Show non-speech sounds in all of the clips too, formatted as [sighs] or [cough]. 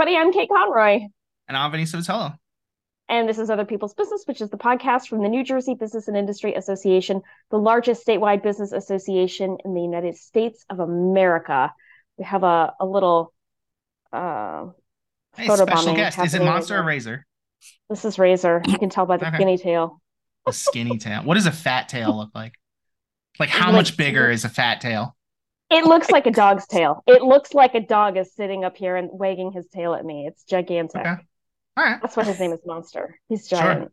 everybody. I'm Kate Conroy. And I'm Vinny Savatello. And this is Other People's Business, which is the podcast from the New Jersey Business and Industry Association, the largest statewide business association in the United States of America. We have a, a little uh, hey, special guest. Is it Monster or Razor? This is Razor. You can tell by the okay. skinny tail. A skinny tail. What does a fat tail look like? Like how like, much bigger is a fat tail? It looks like a dog's tail. It looks like a dog is sitting up here and wagging his tail at me. It's gigantic. Okay. All right. That's why his name is Monster. He's giant. Sure.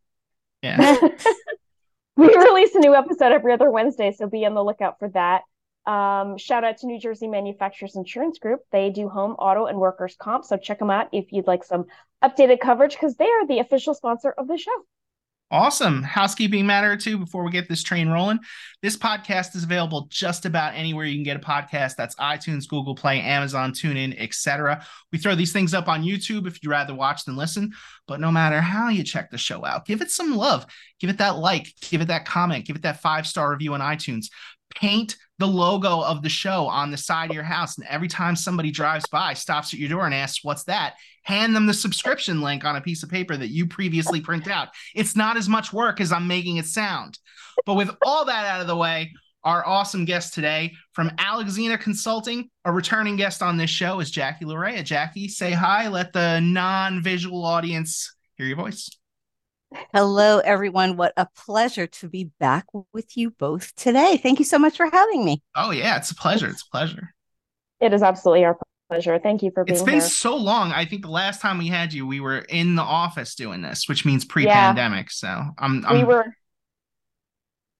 Yeah. [laughs] we release a new episode every other Wednesday, so be on the lookout for that. Um, shout out to New Jersey Manufacturers Insurance Group. They do home, auto, and workers' comp. So check them out if you'd like some updated coverage because they are the official sponsor of the show. Awesome. Housekeeping matter or two before we get this train rolling. This podcast is available just about anywhere you can get a podcast. That's iTunes, Google Play, Amazon, TuneIn, etc. We throw these things up on YouTube if you'd rather watch than listen. But no matter how you check the show out, give it some love. Give it that like, give it that comment, give it that five star review on iTunes. Paint the logo of the show on the side of your house. And every time somebody drives by, stops at your door and asks, What's that? hand them the subscription link on a piece of paper that you previously print out. It's not as much work as I'm making it sound. But with all that out of the way, our awesome guest today from Alexena Consulting, a returning guest on this show is Jackie Lue Raia. Jackie, say hi. Let the non-visual audience hear your voice. Hello, everyone. What a pleasure to be back with you both today. Thank you so much for having me. Oh, yeah, it's a pleasure. It's a pleasure. It is absolutely our pleasure. Thank you for being here. It's been here. so long. I think the last time we had you, we were in the office doing this, which means pre-pandemic. Yeah. So I'm, I'm we were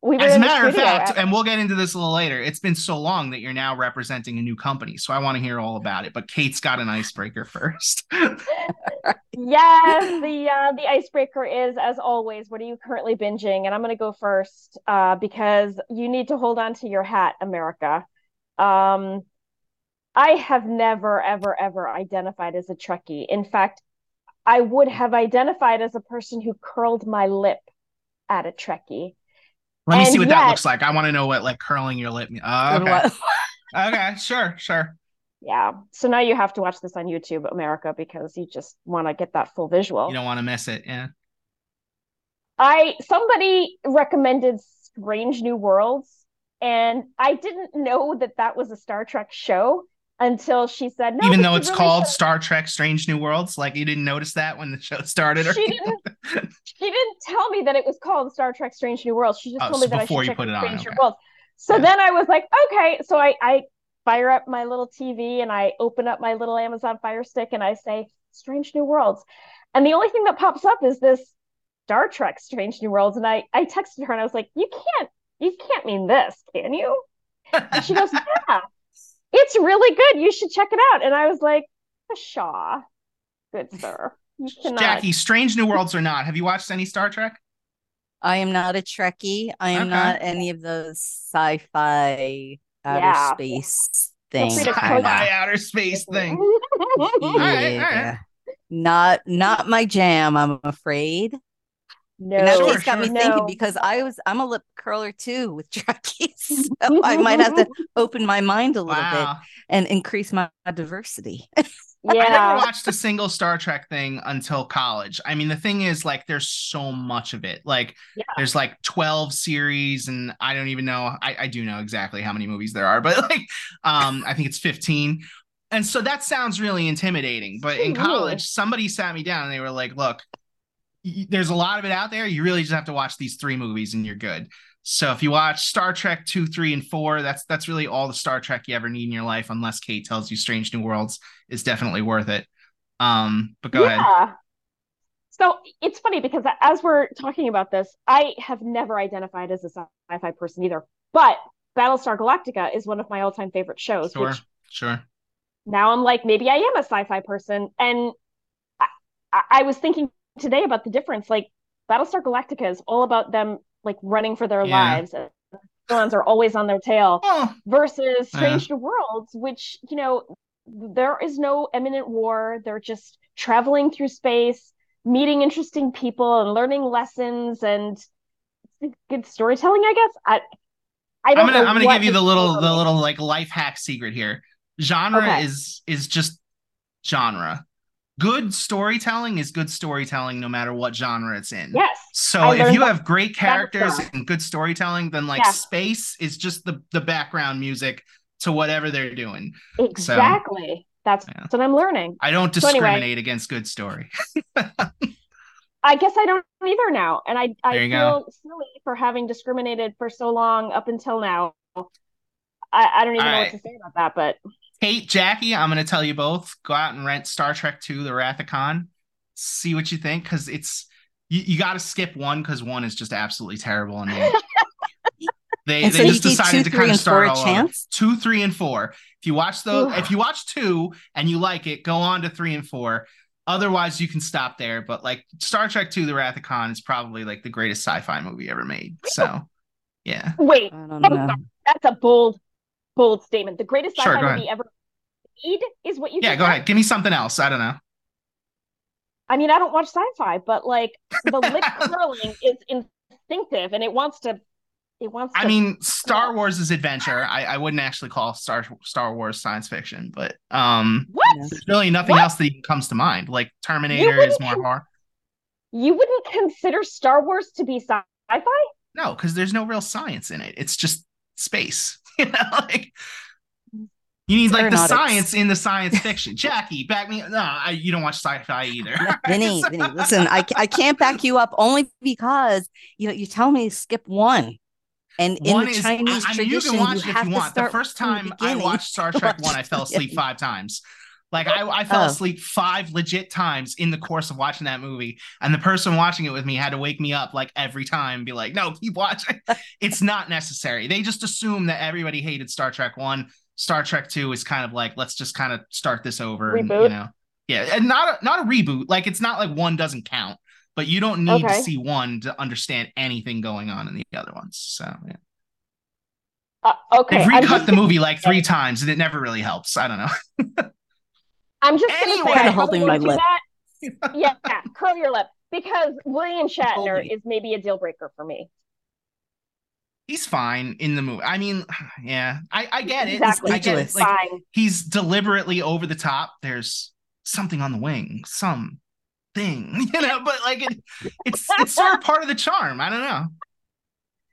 we as a matter of fact, and we'll get into this a little later. It's been so long that you're now representing a new company, so I want to hear all about it. But Kate's got an icebreaker first. [laughs] yes, the uh, the icebreaker is, as always, what are you currently binging? And I'm going to go first uh, because you need to hold on to your hat, America. Um, I have never, ever, ever identified as a Trekkie. In fact, I would have identified as a person who curled my lip at a Trekkie. Let me and see what yet, that looks like. I want to know what like curling your lip. Uh, okay. [laughs] okay, sure, sure. Yeah. So now you have to watch this on YouTube, America, because you just want to get that full visual. You don't want to miss it. Yeah. I somebody recommended Strange New Worlds, and I didn't know that that was a Star Trek show until she said no. Even though it's really called Star Trek: Strange New Worlds, like you didn't notice that when the show started. Or she didn't. She didn't tell me that it was called Star Trek: Strange New Worlds. She just oh, told so me that I should check Strange on, New okay. Worlds. So yeah. then I was like, okay. So I I fire up my little TV and I open up my little Amazon Fire Stick and I say Strange New Worlds, and the only thing that pops up is this Star Trek: Strange New Worlds, and I I texted her and I was like, you can't you can't mean this, can you? And she goes, [laughs] yeah it's really good. You should check it out. And I was like, Shaw, good sir. You cannot. Jackie, Strange New Worlds or not, have you watched any Star Trek? I am not a Trekkie. I am okay. not any of those sci-fi outer yeah. space things. Sci-fi outer space thing. yeah. [laughs] All right, all right. Not not my jam, I'm afraid. No, and that sure, got me no. thinking because I was I'm a lip curler too with [laughs] Jackie, so I might have to [laughs] open my mind a little wow. bit and increase my diversity. Yeah. I never watched a single Star Trek thing until college. I mean, the thing is, like, there's so much of it. Like, yeah. there's like 12 series, and I don't even know. I, I do know exactly how many movies there are, [laughs] but like, um, I think it's 15. And so that sounds really intimidating. But in college, somebody sat me down and they were like, look, there's a lot of it out there. You really just have to watch these three movies and you're good. So if you watch Star Trek two, three, and four, that's that's really all the Star Trek you ever need in your life, unless Kate tells you Strange New Worlds is definitely worth it. Um, but go yeah. ahead. So it's funny because as we're talking about this, I have never identified as a sci-fi person either. But Battlestar Galactica is one of my all-time favorite shows. Sure, sure. Now I'm like, maybe I am a sci-fi person, and I, I was thinking today about the difference. Like Battlestar Galactica is all about them like running for their yeah. lives. Villains are always on their tail. Oh. Versus Strange Worlds, which you know there is no imminent war. They're just traveling through space, meeting interesting people, and learning lessons and good storytelling. I guess I. I don't I'm gonna, I'm gonna give you the little the little like life hack secret here. Genre okay. is is just genre good storytelling is good storytelling no matter what genre it's in. Yes. So if you have great characters and good storytelling, then like yeah. space is just the the background music to whatever they're doing. Exactly. So, that's, yeah. what I'm learning. I don't discriminate so anyway, against good story. [laughs] I guess I don't either now. And I, I feel go. silly for having discriminated for so long up until now. I, I don't even All know right. what to say about that, but Kate, Jackie, I'm going to tell you both go out and rent Star Trek 2, The Wrath of Khan. See what you think because it's you, you got to skip one because one is just absolutely terrible. And they, [laughs] they, and they so just decided two, to kind of start all chance? Two, three, and four. If you watch those, if you watch two and you like it, go on to three and four. Otherwise, you can stop there. But like Star Trek 2, The Wrath of Khan is probably like the greatest sci-fi movie ever made. So yeah. Wait, that's a bold bold statement. The greatest sci-fi sure, movie ever made is what you. Yeah, go ahead. Give me something else. I don't know. I mean, I don't watch sci-fi, but like the [laughs] lip curling is instinctive, and it wants to. It wants. To, I mean, [laughs] Star Wars is adventure. I, I wouldn't actually call Star Star Wars science fiction, but um, what? There's really nothing what? else that comes to mind. Like Terminator is more horror. You wouldn't consider Star Wars to be sci-fi? No, because there's no real science in it. It's just space. [laughs] you know, like you need like the science in the science fiction. Jackie, back me. No, I, you don't watch sci-fi either. [laughs] Vinny, [laughs] Vinny, listen, I, I can't back you up only because you know you tell me skip one. And in one the is, Chinese I, I mean, tradition, you can watch you it if you want. The first time the I watched Star Trek One, I fell asleep five times. Like I, I fell oh. asleep five legit times in the course of watching that movie, and the person watching it with me had to wake me up like every time, and be like, "No, keep watching." [laughs] it's not necessary. They just assume that everybody hated Star Trek One. Star Trek Two is kind of like, let's just kind of start this over. And, you know, yeah, and not a, not a reboot. Like it's not like one doesn't count, but you don't need okay. to see one to understand anything going on in the other ones. So yeah. Uh, okay. They've recut the movie like [laughs] three times, and it never really helps. I don't know. [laughs] I'm just anyway, gonna say, holding my lip. That. yeah, [laughs] yeah, curl your lip because William Shatner is maybe a deal breaker for me. He's fine in the movie. I mean, [sighs] yeah, I, I get it. Exactly. I get it. Like, fine. he's deliberately over the top. There's something on the wing, some thing, [laughs] you know. But like, it, it's it's sort of part of the charm. I don't know.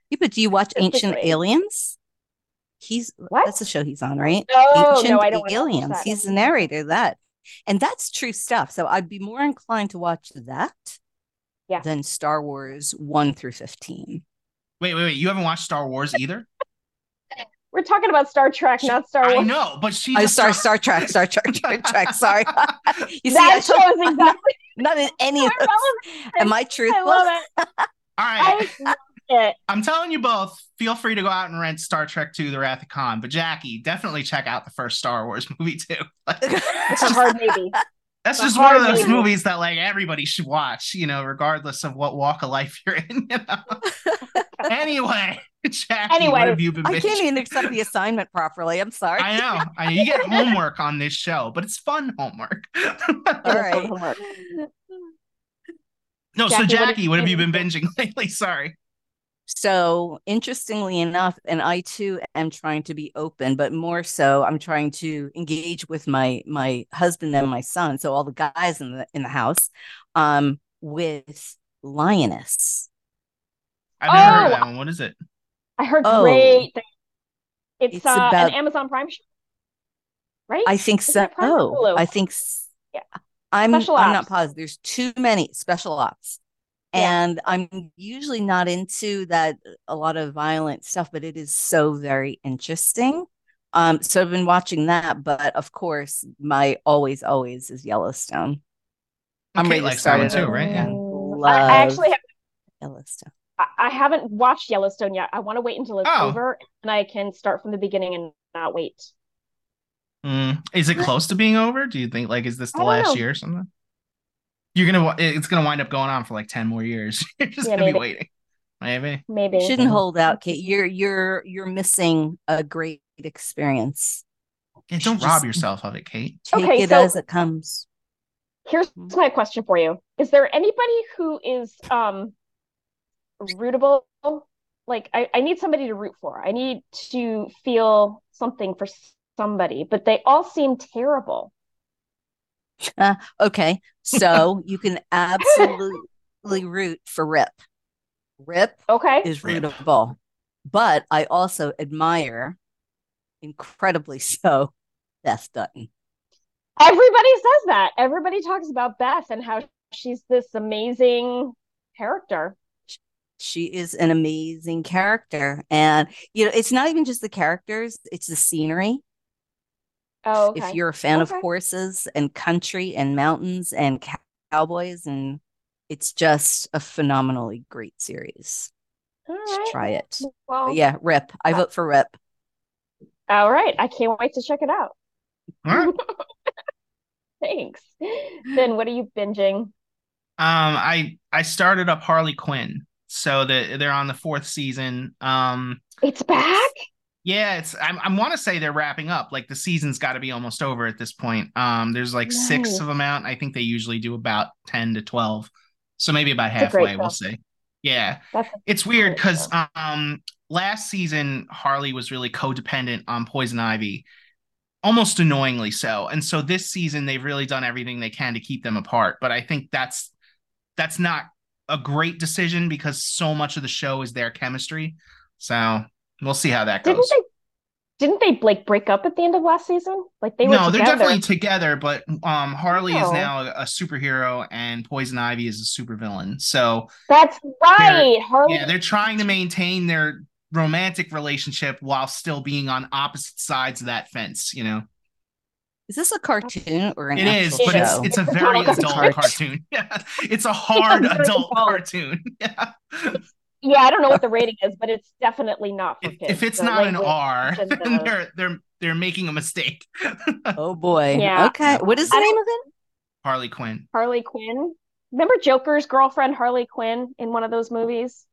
Yeah, but do you watch Ancient Aliens? He's what? that's the show he's on, right? Oh, Ancient no, I don't Aliens. He's the narrator that. And that's true stuff. So I'd be more inclined to watch that yeah. than Star Wars 1 through 15. Wait, wait, wait. You haven't watched Star Wars either? We're talking about Star Trek, not Star Wars. I know, but she. Oh, I Star Star Trek, Star Trek, Star Trek. Sorry, [laughs] you that see, shows exactly. Not in any of this. Am I truthful? I love it. All right. I it. I'm telling you both, feel free to go out and rent Star Trek 2 The Wrath of Khan. But Jackie, definitely check out the first Star Wars [laughs] movie too. it's a hard movie. That's just one of those movie. movies that like everybody should watch, you know, regardless of what walk of life you're in. [laughs] You know? [laughs] anyway, Jackie, anyway, what have you been? I can't even accept the assignment properly. I'm sorry. I know. I, you get homework on this show, but it's fun homework. All right. No, Jackie, so Jackie, what, what have you been binging lately? Sorry. So, interestingly enough, and I too am trying to be open, but more so, I'm trying to engage with my my husband and my son. So all the guys in the in the house, um, with Lioness. I've never oh, heard that one. What is it? I heard oh, great. Things. It's, it's uh, about, an Amazon Prime show, right? I think is so. Oh, I think. Yeah. I'm I'm not positive. There's too many special ops and i'm usually not into that a lot of violent stuff but it is so very interesting. Um so i've been watching that but of course my always always is yellowstone. I'm ready like that one too right? Yeah. I, actually have yellowstone. I, haven't watched yellowstone yet. I want to wait until it's oh. over and i can start from the beginning and not wait. Mm. is it close to being over? Do you think like is this the last know. year or something you're gonna it's gonna wind up going on for like 10 more years. [laughs] You're just yeah, gonna maybe. be waiting. Maybe. Maybe. You shouldn't hold out kate. You're you're you're missing a great experience. And don't rob yourself of it kate. Take okay, it so as it comes. Here's mm-hmm. my question for you. Is there anybody who is um rootable? Like I, I need somebody to root for. I need to feel something for somebody but they all seem terrible Uh, okay, so [laughs] you can absolutely root for Rip. Rip, okay, is rootable, but I also admire, incredibly so, Beth Dutton. Everybody says that. Everybody talks about Beth and how she's this amazing character. She is an amazing character. And, you know, it's not even just the characters, it's the scenery. Oh, okay. if you're a fan okay. of horses and country and mountains and cowboys, and it's just a phenomenally great series. All right. Try it. Well, but yeah, Rip. I uh, vote for Rip. All right. I can't wait to check it out. All right. [laughs] Thanks. Then what are you binging? Um, I I started up Harley Quinn, so that they're on the fourth season. Um, it's back. Yeah, it's I'm, I want to say they're wrapping up. Like the season's got to be almost over at this point. Um, there's like nice. six of them out. I think they usually do about ten to twelve, so maybe about halfway. We'll see. Yeah, That's it's weird because um last season Harley was really codependent on Poison Ivy, almost annoyingly so. And so this season they've really done everything they can to keep them apart. But I think that's that's not a great decision because so much of the show is their chemistry. So we'll see how that goes. Didn't they, didn't they like break up at the end of last season? Like they were No, together. they're definitely together, but um Harley oh. is now a, a, superhero and Poison Ivy is a supervillain. So That's right. Harley Yeah, they're trying to maintain their romantic relationship while still being on opposite sides of that fence, you know. Is this a cartoon or an It is, but it's it's a very adult cartoon. [laughs] Yeah. It's a [laughs] hard it's adult cartoon. [laughs] Yeah. Yeah, I don't know what the [laughs] rating is, but it's definitely not for if, kids. If it's so not an R, [laughs] the... they're they're they're making a mistake. [laughs] oh boy. Yeah. Okay. What is the name of it? Harley Quinn. Harley Quinn. Remember Joker's girlfriend Harley Quinn in one of those movies?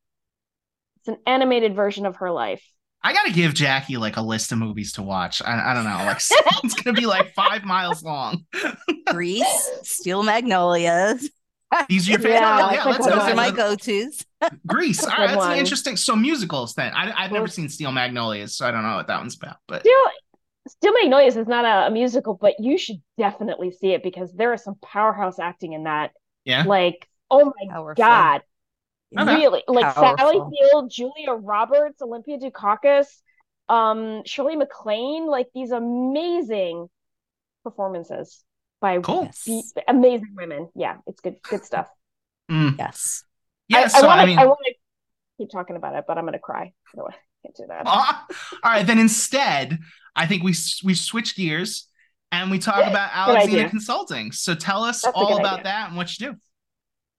It's an animated version of her life. I gotta give Jackie like a list of movies to watch. I, I don't know, like it's gonna be like five miles long. Grease, Steel Magnolias. These are your favorite. [laughs] Yeah, yeah let's those are my go-tos. [laughs] Grease. All right, that's one. an interesting. So musicals then. I, have never seen Steel Magnolias, so I don't know what that one's about. But Steel, Steel Magnolias is not a, a musical, but you should definitely see it because there is some powerhouse acting in that. Yeah. Like, oh my Powerful. god, Okay. Really, like Powerful. Sally Field, Julia Roberts, Olympia Dukakis, um, Shirley MacLaine, like these amazing performances by cool. be- amazing women. Yeah, it's good, good stuff. Mm. Yes. Yeah. I, so I, wanna, I mean, I want to keep talking about it, but I'm gonna cry. No, I can't do that. Uh, all right, then instead, I think we we switch gears and we talk about Alexena Consulting. So tell us That's all about idea. that and what you do.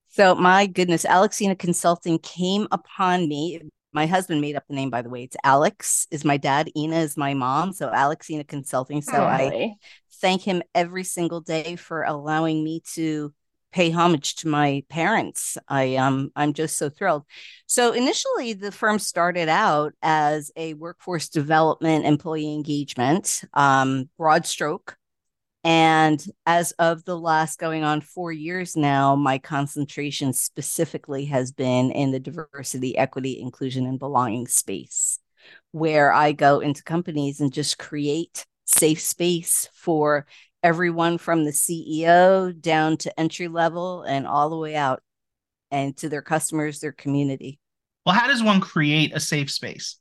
So my goodness, Alexena Consulting came upon me. My husband made up the name, by the way. It's Alex is my dad. Ina is my mom. So Alexena Consulting. So oh, I thank him every single day for allowing me to pay homage to my parents. I um I'm just so thrilled. So initially the firm started out as a workforce development employee engagement, um, broad stroke and as of the last going on four years now, my concentration specifically has been in the diversity, equity, inclusion, and belonging space, where I go into companies and just create safe space for everyone from the CEO down to entry level and all the way out and to their customers, their community. Well, how does one create a safe space?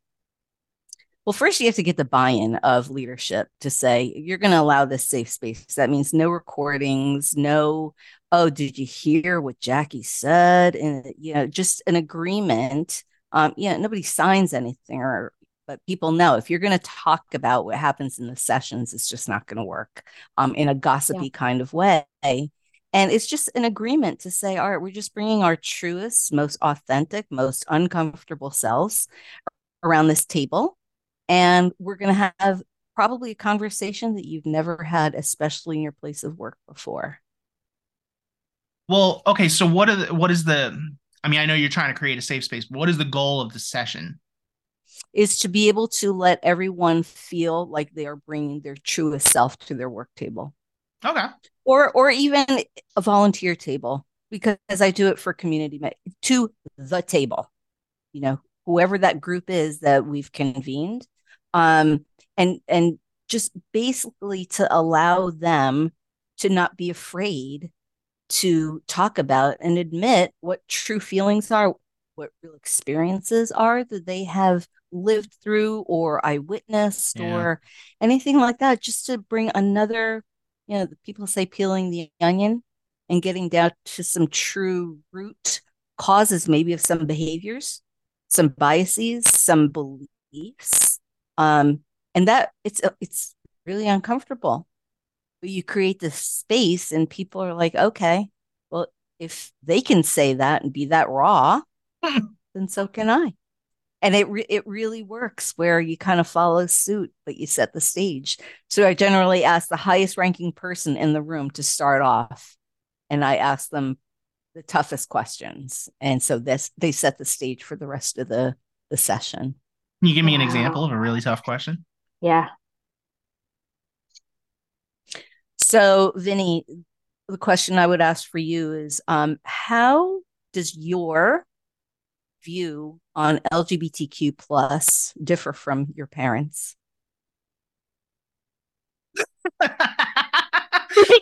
Well, first you have to get the buy-in of leadership to say you're going to allow this safe space. That means no recordings, no oh, did you hear what Jackie said? And you know, just an agreement. Um, yeah, nobody signs anything or but people know if you're going to talk about what happens in the sessions, it's just not going to work um, in a gossipy yeah. kind of way. And it's just an agreement to say, all right, we're just bringing our truest, most authentic, most uncomfortable selves around this table and we're going to have probably a conversation that you've never had, especially in your place of work before. Well, okay. So what are the, what is the? I mean, I know you're trying to create a safe space. But what is the goal of the session? Is to be able to let everyone feel like they are bringing their truest self to their work table. Okay. Or or even a volunteer table because I do it for community to the table. You know, whoever that group is that we've convened um, and and just basically to allow them to not be afraid to talk about and admit what true feelings are, what real experiences are that they have lived through or I witnessed yeah. or anything like that, just to bring another, you know, people say peeling the onion and getting down to some true root causes, maybe of some behaviors, some biases, some beliefs. Um, and that it's it's really uncomfortable. But you create this space and people are like okay well if they can say that and be that raw [laughs] then so can i. And it re- it really works where you kind of follow suit but you set the stage. So i generally ask the highest ranking person in the room to start off and i ask them the toughest questions. And so this they set the stage for the rest of the the session can you give me an example of a really tough question? Yeah. So, Vinny, the question I would ask for you is um, how does your view on LGBTQ plus differ from your parents? [laughs]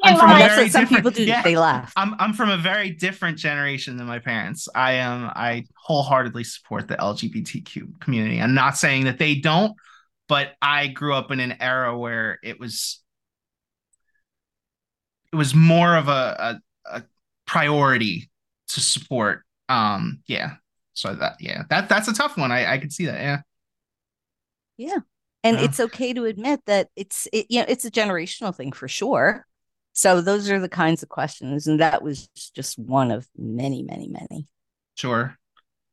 That's what some people do. Yeah, they laugh. I'm I'm from a very different generation than my parents. I am I wholeheartedly support the LGBTQ community. I'm not saying that they don't, but I grew up in an era where it was it was more of a, a, a priority to support. Um, yeah. So that yeah, that that's a tough one. I I could see that. Yeah. Yeah. And yeah. it's okay to admit that it's it, you know it's a generational thing for sure. So those are the kinds of questions, and that was just one of many, many, many. Sure.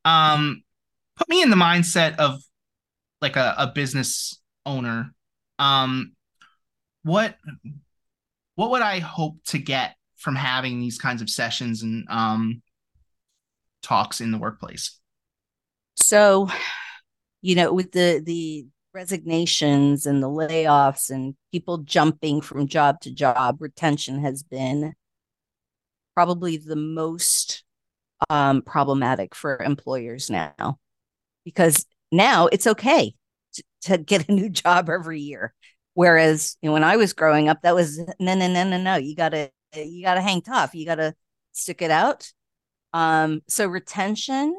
Um, put me in the mindset of like a, a business owner. Um, what what would I hope to get from having these kinds of sessions and um, talks in the workplace? So, you know, with the the resignations and the layoffs and people jumping from job to job, retention has been probably the most um, problematic for employers now because now it's okay to, to get a new [laughs] job every year. Whereas you know, when I was growing up, that was no, no, no, no, no. You gotta, you gotta hang tough. You gotta stick it out. Um, so retention,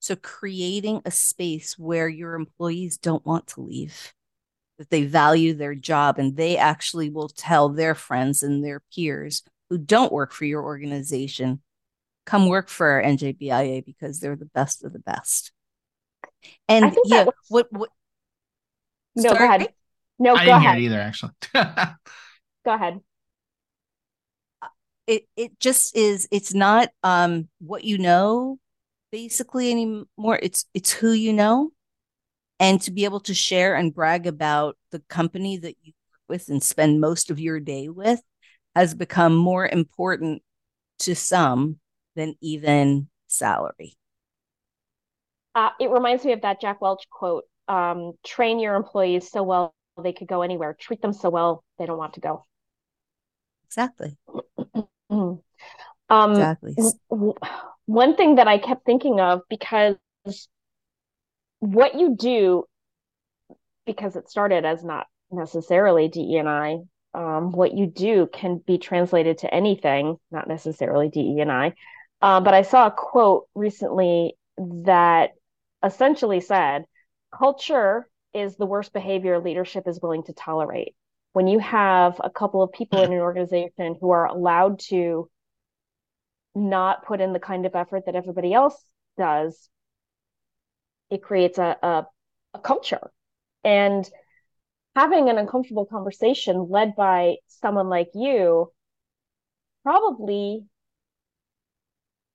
so creating a space where your employees don't want to leave, that they value their job, and they actually will tell their friends and their peers who don't work for your organization, come work for NJBIA because they're the best of the best. And yeah, was... what what? No, go ahead. No, I didn't ahead. hear it either. Actually, [laughs] go ahead. It it just is. It's not um what you know, basically anymore. It's it's who you know, and to be able to share and brag about the company that you work with and spend most of your day with has become more important to some than even salary. Uh, it reminds me of that Jack Welch quote um, train your employees so well they could go anywhere. Treat them so well, they don't want to go. Exactly. [clears throat] um, exactly. One thing that I kept thinking of because what you do, because it started as not necessarily DE and I, um, what you do can be translated to anything, not necessarily DE and I. Um, but I saw a quote recently that essentially said, culture is the worst behavior leadership is willing to tolerate. When you have a couple of people in an organization who are allowed to not put in the kind of effort that everybody else does, it creates a, a, a culture. And having an uncomfortable conversation led by someone like you probably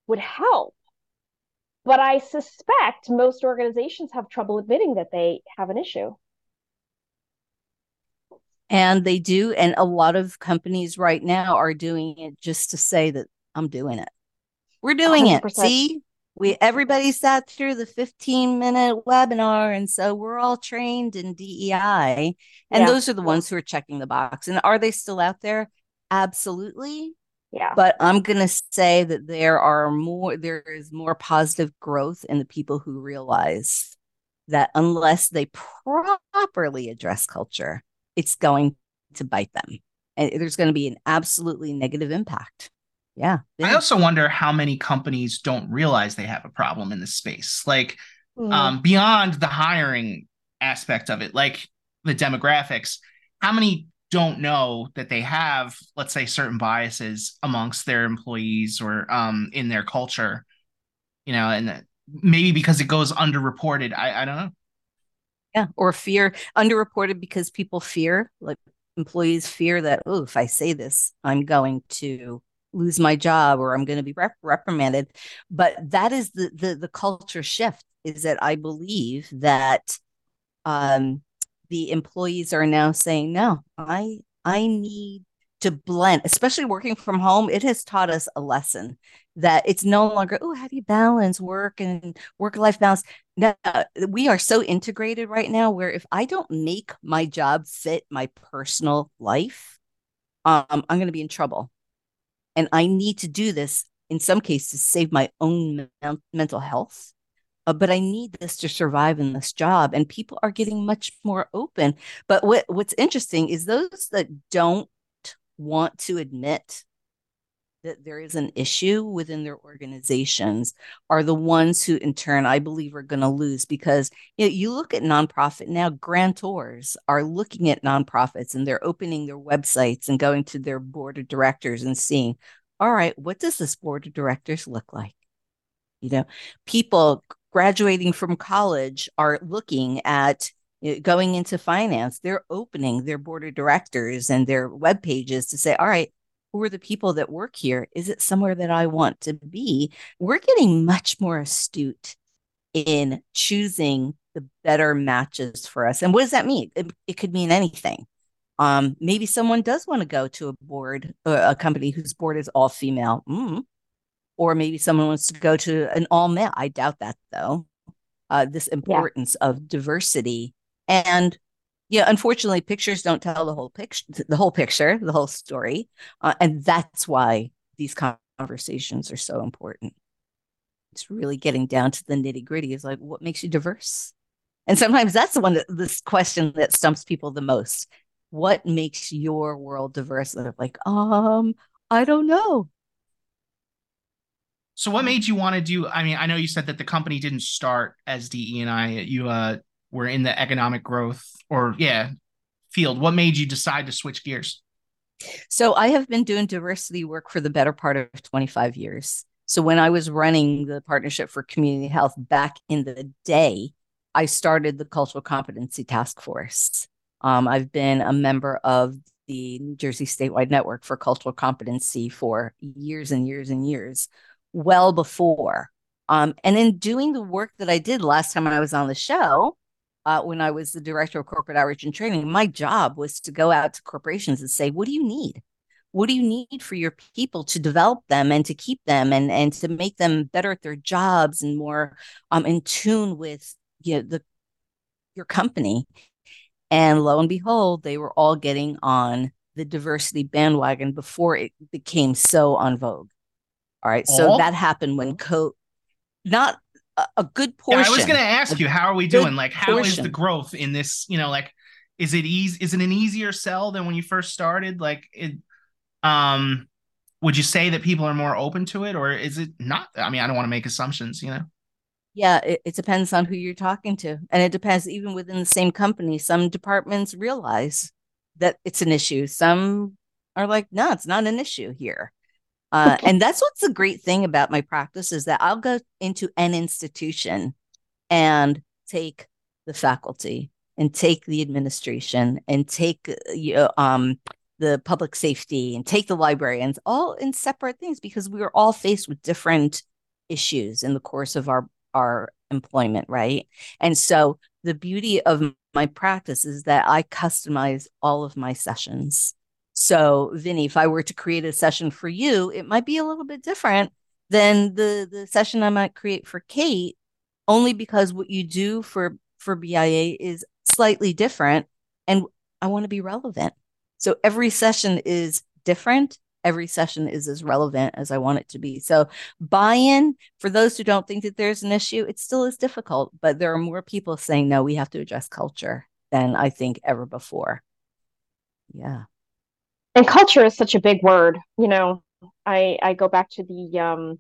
would help but I suspect most organizations have trouble admitting that they have an issue. And they do. And a lot of companies right now are doing it just to say that I'm doing it. We're doing 100%. it. See, we everybody sat through the 15 minute webinar. And so we're all trained in DEI. And yeah. those are the ones who are checking the box. And are they still out there? Absolutely. Yeah. But I'm going to say that there are more, there is more positive growth in the people who realize that unless they properly address culture, it's going to bite them. and there's going to be an absolutely negative impact. Yeah. I also wonder how many companies don't realize they have a problem in this space. Like mm. um, beyond the hiring aspect of it, like the demographics, how many don't know that they have, let's say, certain biases amongst their employees or um, in their culture, you know, and maybe because it goes underreported. I, I don't know. Yeah, or fear underreported because people fear, like employees fear that, oh, if I say this, I'm going to lose my job or I'm going to be rep- reprimanded. But that is the, the the culture shift. Is that I believe that um, the employees are now saying, no, I I need to blend, especially working from home. It has taught us a lesson that it's no longer, oh, how do you balance work and work life balance? No, we are so integrated right now where if I don't make my job fit my personal life, um, I'm going to be in trouble. And I need to do this in some cases, save my own me- mental health. Uh, but I need this to survive in this job. And people are getting much more open. But what, what's interesting is those that don't want to admit that there is an issue within their organizations are the ones who in turn i believe are going to lose because you know you look at nonprofit now grantors are looking at nonprofits and they're opening their websites and going to their board of directors and seeing all right what does this board of directors look like? You know people graduating from college are looking at going into finance they're opening their board of directors and their web pages to say all right who are the people that work here? Is it somewhere that I want to be? We're getting much more astute in choosing the better matches for us. And what does that mean? It, it could mean anything. Um, maybe someone does want to go to a board, uh, a company whose board is all female. Mm. Or maybe someone wants to go to an all male. I doubt that though. Uh, this importance yeah. of diversity and yeah, unfortunately, pictures don't tell the whole picture, the whole picture, the whole story, uh, and that's why these conversations are so important. It's really getting down to the nitty gritty. Is like, what makes you diverse? And sometimes that's the one that this question that stumps people the most. What makes your world diverse? And they're like, um, I don't know. So what made you want to do? I mean, I know you said that the company didn't start as DE and I. You uh were in the economic growth or yeah field what made you decide to switch gears? So i have been doing diversity work for the better part of 25 years. So when i was running the partnership for community health back in the day i started the cultural competency task force. Um, i've been a member of the new jersey statewide network for cultural competency for years and years and years well before. Um, and in doing the work that i did last time i was on the show uh, when I was the director of corporate outreach and training, my job was to go out to corporations and say, what do you need? What do you need for your people to develop them and to keep them and, and to make them better at their jobs and more um, in tune with you know, the your company? And lo and behold, they were all getting on the diversity bandwagon before it became so on vogue. All right. So that happened when co not a, good portion. Yeah, I was going to ask you, how are we doing? Like, how portion. is the growth in this? You know, like, is it easy? Is it an easier sell than when you first started? Like, it, um, would you say that people are more open to it, or is it not? I mean, I don't want to make assumptions, you know. Yeah, it, it depends on who you're talking to, and it depends even within the same company. Some departments realize that it's an issue. Some are like, no, it's not an issue here. Uh, and that's what's the great thing about my practice is that I'll go into an institution and take the faculty and take the administration and take you know, um, the public safety and take the librarians all in separate things because we are all faced with different issues in the course of our our employment right? And so the beauty of my practice is that i customize all of my sessions so, Vinny, if I were to create a session for you, it might be a little bit different than the the session I might create for Kate, only because what you do for for BIA is slightly different, and I want to be relevant. So every session is different. Every session is as relevant as I want it to be. So buy-in for those who don't think that there's an issue, it still is difficult, but there are more people saying no, we have to address culture than I think ever before. Yeah. And culture is such a big word you know i i go back to the um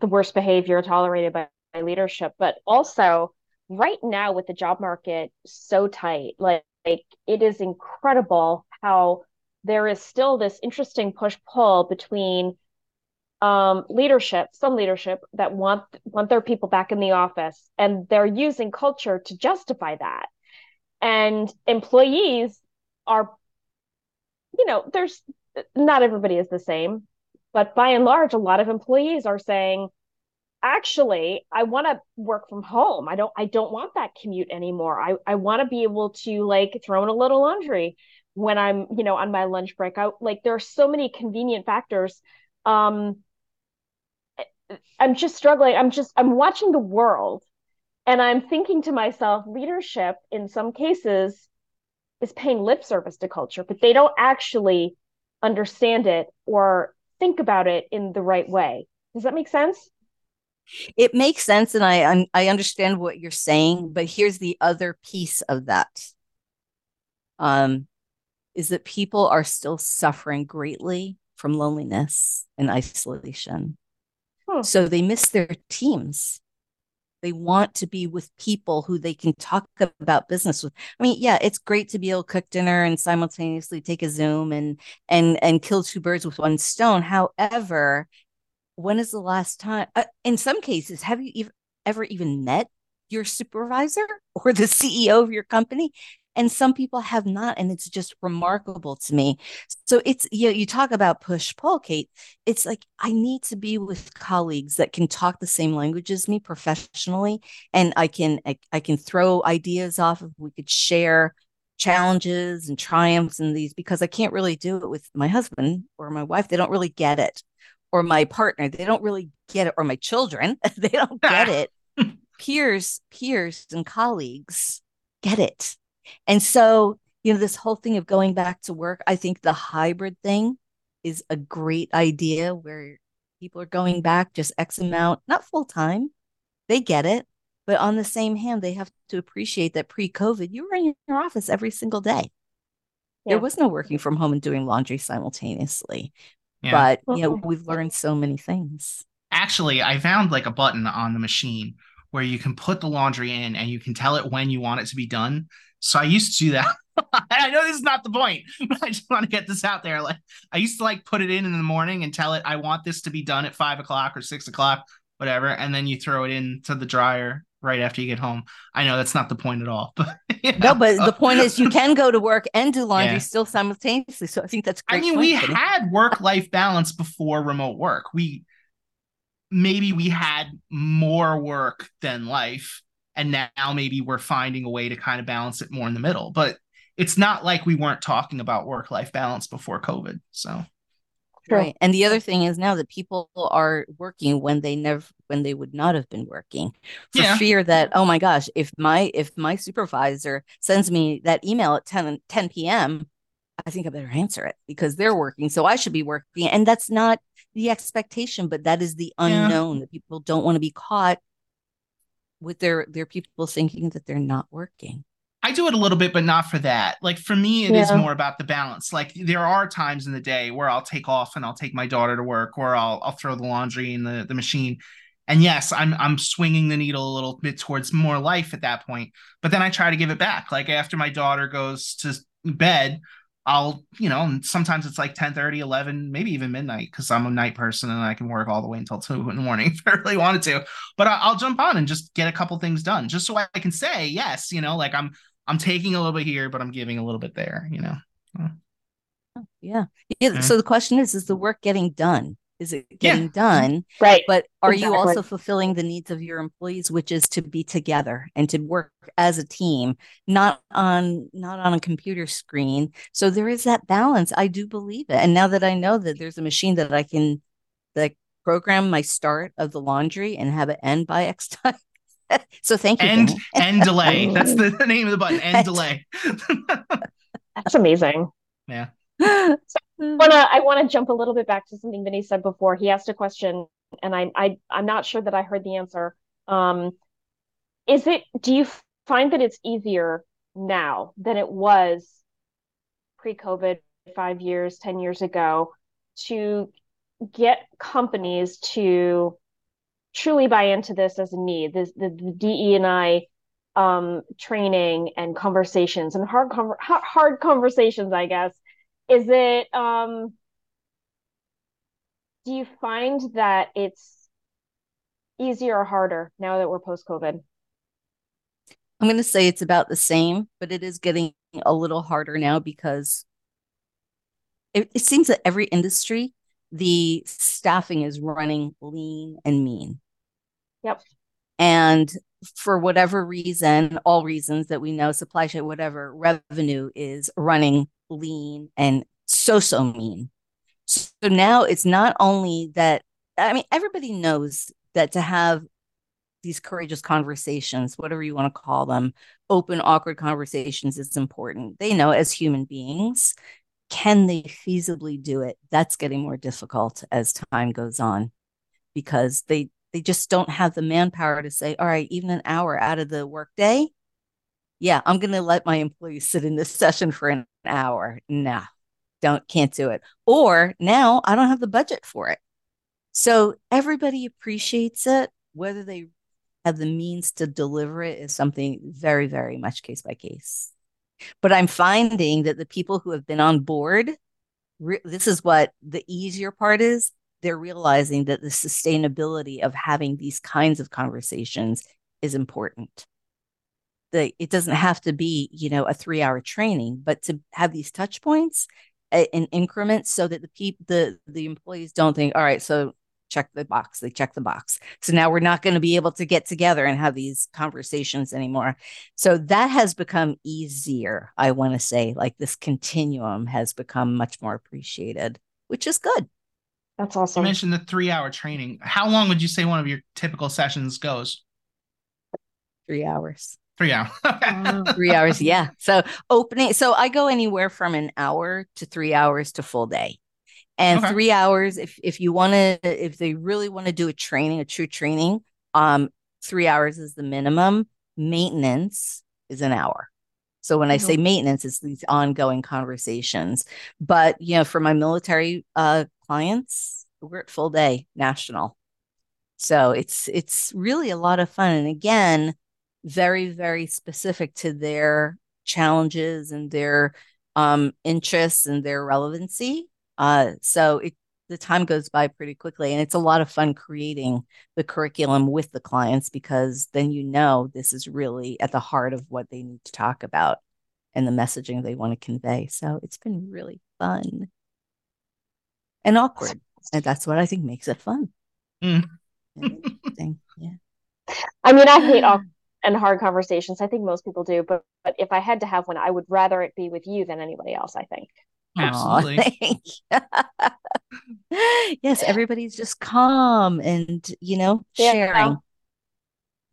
the worst behavior tolerated by, leadership but also right now with the job market so tight like, like it is incredible how there is still this interesting push pull between um, leadership, some leadership that want want their people back in the office, and they're using culture to justify that. And employees are, you know, there's not everybody is the same, but by and large, a lot of employees are saying, actually, I want to work from home. I don't I don't want that commute anymore. I, I want to be able to like throw in a little laundry when I'm, you know, on my lunch break. I like there are so many convenient factors. Um I'm just struggling. I'm just I'm watching the world and I'm thinking to myself, leadership in some cases is paying lip service to culture, but they don't actually understand it or think about it in the right way. Does that make sense? It makes sense, and I I understand what you're saying. But here's the other piece of that: um, is that people are still suffering greatly from loneliness and isolation. Hmm. So they miss their teams. They want to be with people who they can talk about business with. I mean, yeah, it's great to be able to cook dinner and simultaneously take a Zoom and and and kill two birds with one stone. However, when is the last time? Uh, in some cases, have you ev- ever even met your supervisor or the [laughs] CEO of your company? And some people have not and it's just remarkable to me. So it's you know, you talk about push pull kate. It's like i need to be with colleagues that can talk the same language as me professionally and i can i, I can throw ideas off of we could share challenges and triumphs and these because i can't really do it with my husband or my wife. They don't really get it. Or my partner. They don't really get it. Or my children. [laughs] They don't get [laughs] it. Peers peers and colleagues get it and so, you know, this whole thing of going back to work, I think the hybrid thing is a great idea where people are going back just X amount, not full time. They get it. But on the same hand, they have to appreciate that pre COVID, you were in your office every single day. Yeah. There was no working from home and doing laundry simultaneously. Yeah. But, you know, we've learned so many things. Actually, I found like a button on the machine where you can put the laundry in and you can tell it when you want it to be done. So I used to do that. [laughs] I know this is not the point, [laughs] but I just want to get this out there. Like I used to like put it in in the morning and tell it I want this to be done at five o'clock or six o'clock, whatever, and then you throw it into the dryer right after you get home. I know that's not the point at all, [laughs] but you know. no, but the point is you can go to work and do laundry yeah. still simultaneously. So I think that's I mean, we had work life balance before remote work. We maybe we had more work than life and now maybe we're finding a way to kind of balance it more in the middle but it's not like we weren't talking about work life balance before covid so right and the other thing is now that people are working when they never when they would not have been working for yeah. fear that oh my gosh if my if my supervisor sends me that email at 10 10 p.m i think i better answer it because they're working so i should be working and that's not the expectation but that is the unknown yeah. that people don't want to be caught with their their people thinking that they're not working I do it a little bit, but not for that. Like for me, it yeah. is more about the balance. Like there are times in the day where I'll take off and I'll take my daughter to work, or I'll I'll throw the laundry in the the machine. And yes, I'm I'm swinging the needle a little bit towards more life at that point. But then I try to give it back. Like after my daughter goes to bed, I'll, you know, sometimes it's like 10 30, 11, maybe even midnight because I'm a night person and I can work all the way until [laughs] two in the morning if I really wanted to. But I'll jump on and just get a couple things done just so I can say, yes, you know, like I'm, I'm taking a little bit here, but I'm giving a little bit there, you know. Yeah. yeah. Mm-hmm. So the question is, is the work getting done? Is it getting yeah. done? Right. But are exactly. you also fulfilling the needs of your employees which is to be together and to work as a team not on not on a computer screen? So there is that balance. I do believe it. And now that i know that there's a machine that i can like program my start of the laundry and have it end by x time. [laughs] So thank you end [laughs] end delay. That's the, the name of the button end delay. [laughs] That's amazing. Yeah. so wanna I want to jump a little bit back to something Vinny said before. He asked a question, and I, I I'm not sure that I heard the answer. Um, is it? Do you find that it's easier now than it was pre-COVID five years, 10 years ago to get companies to truly buy into this as a need, this, the, the DE and I um, training and conversations and hard, hard conversations, I guess. Is it, um, do you find that it's easier or harder now that we're post COVID? I'm going to say it's about the same, but it is getting a little harder now because it, it seems that every industry, the staffing is running lean and mean. Yep. And for whatever reason, all reasons that we know, supply chain, whatever, revenue is running lean and so, so mean. So now it's not only that, I mean, everybody knows that to have these courageous conversations, whatever you want to call them, open, awkward conversations is important. They know as human beings, can they feasibly do it? That's getting more difficult as time goes on because they they just don't have the manpower to say, all right, even an hour out of the workday, yeah, I'm going to let my employees sit in this session for an hour. Nah, don't can't do it. Or now I don't have the budget for it. So everybody appreciates it, whether they have the means to deliver it is something very, very much case by case. But I'm finding that the people who have been on board, re- this is what the easier part is. They're realizing that the sustainability of having these kinds of conversations is important. The, it doesn't have to be, you know, a three hour training, but to have these touch points eh, in increments so that the people, the, the employees don't think, all right, so check the box. They check the box. So now we're not going to be able to get together and have these conversations anymore. So that has become easier. I want to say, like this continuum has become much more appreciated, which is good. That's awesome. You mentioned the three hour training. How long would you say one of your typical sessions goes? Three hours. Three hours. [laughs] three hours. Yeah. So opening. So I go anywhere from an hour to three hours to full day and okay. three hours if if you want to if they really want to do a training a true training um three hours is the minimum maintenance is an hour so when mm-hmm. i say maintenance it's these ongoing conversations but you know for my military uh clients we're at full day national so it's it's really a lot of fun and again very very specific to their challenges and their um interests and their relevancy uh, so it, the time goes by pretty quickly, and it's a lot of fun creating the curriculum with the clients because then you know this is really at the heart of what they need to talk about and the messaging they want to convey. So it's been really fun and awkward, and that's what I think makes it fun. Mm. yeah. I mean, I hate [sighs] awkward and hard conversations. I think most people do, but but if I had to have one, I would rather it be with you than anybody else. I think. Absolutely. [laughs] [laughs] yes, everybody's just calm and you know yeah. sharing.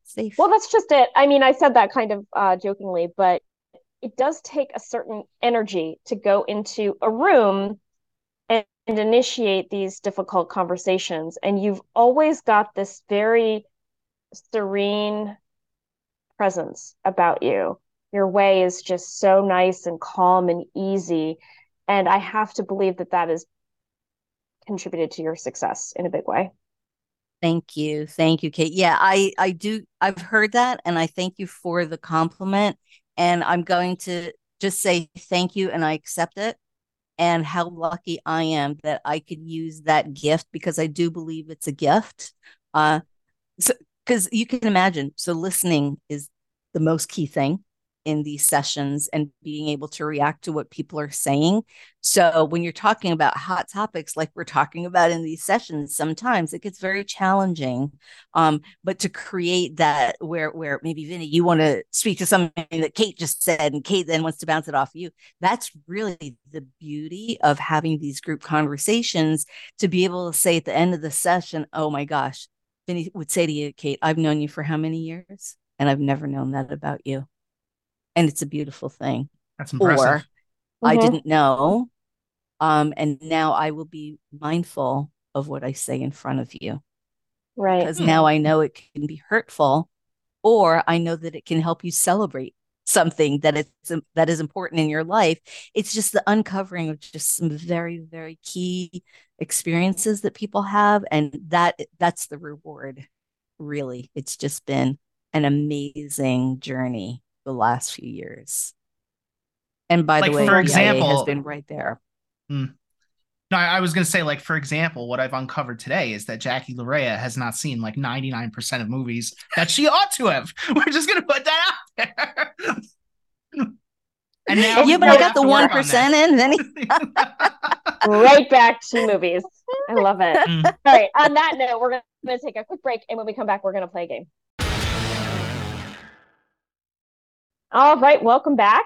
Safe. Well, that's just it. I mean, I said that kind of uh, jokingly, but it does take a certain energy to go into a room and, and initiate these difficult conversations. And you've always got this very serene presence about you. Your way is just so nice and calm and easy. And i have to believe that that has contributed to your success in a big way. Thank you. Thank you kate. Yeah i i do i've heard that and i thank you for the compliment. And i'm going to just say thank you and i accept it. And how lucky i am that i could use that gift because i do believe it's a gift. Uh so because you can imagine so listening is the most key thing in these sessions and being able to react to what people are saying. So when you're talking about hot topics like we're talking about in these sessions, sometimes it gets very challenging. Um, but to create that where where maybe Vinny, you want to speak to something that Kate just said, and Kate then wants to bounce it off you. That's really the beauty of having these group conversations to be able to say at the end of the session, oh my gosh, Vinny would say to you, Kate, I've known you for how many years? And I've never known that about you and it's a beautiful thing. That's impressive. Or mm-hmm. I didn't know. Um, and now I will be mindful of what I say in front of you. Right. Because now I know it can be hurtful, or I know that it can help you celebrate something that it's that is important in your life. It's just the uncovering of just some very very key experiences that people have and that that's the reward really. It's just been an amazing journey the last few years. And by like, the way for example has been right there. Hmm. No i was going to say like for example what i've uncovered today is that jackie Lue Raia has not seen like 99% of movies that she ought to have [laughs] we're just going to put that out there [laughs] And now yeah, but I got the one percent in. Then he... [laughs] right back to movies. I love it. Mm. All right. On that note, we're going to take a quick break, and when we come back, we're going to play a game. All right. Welcome back.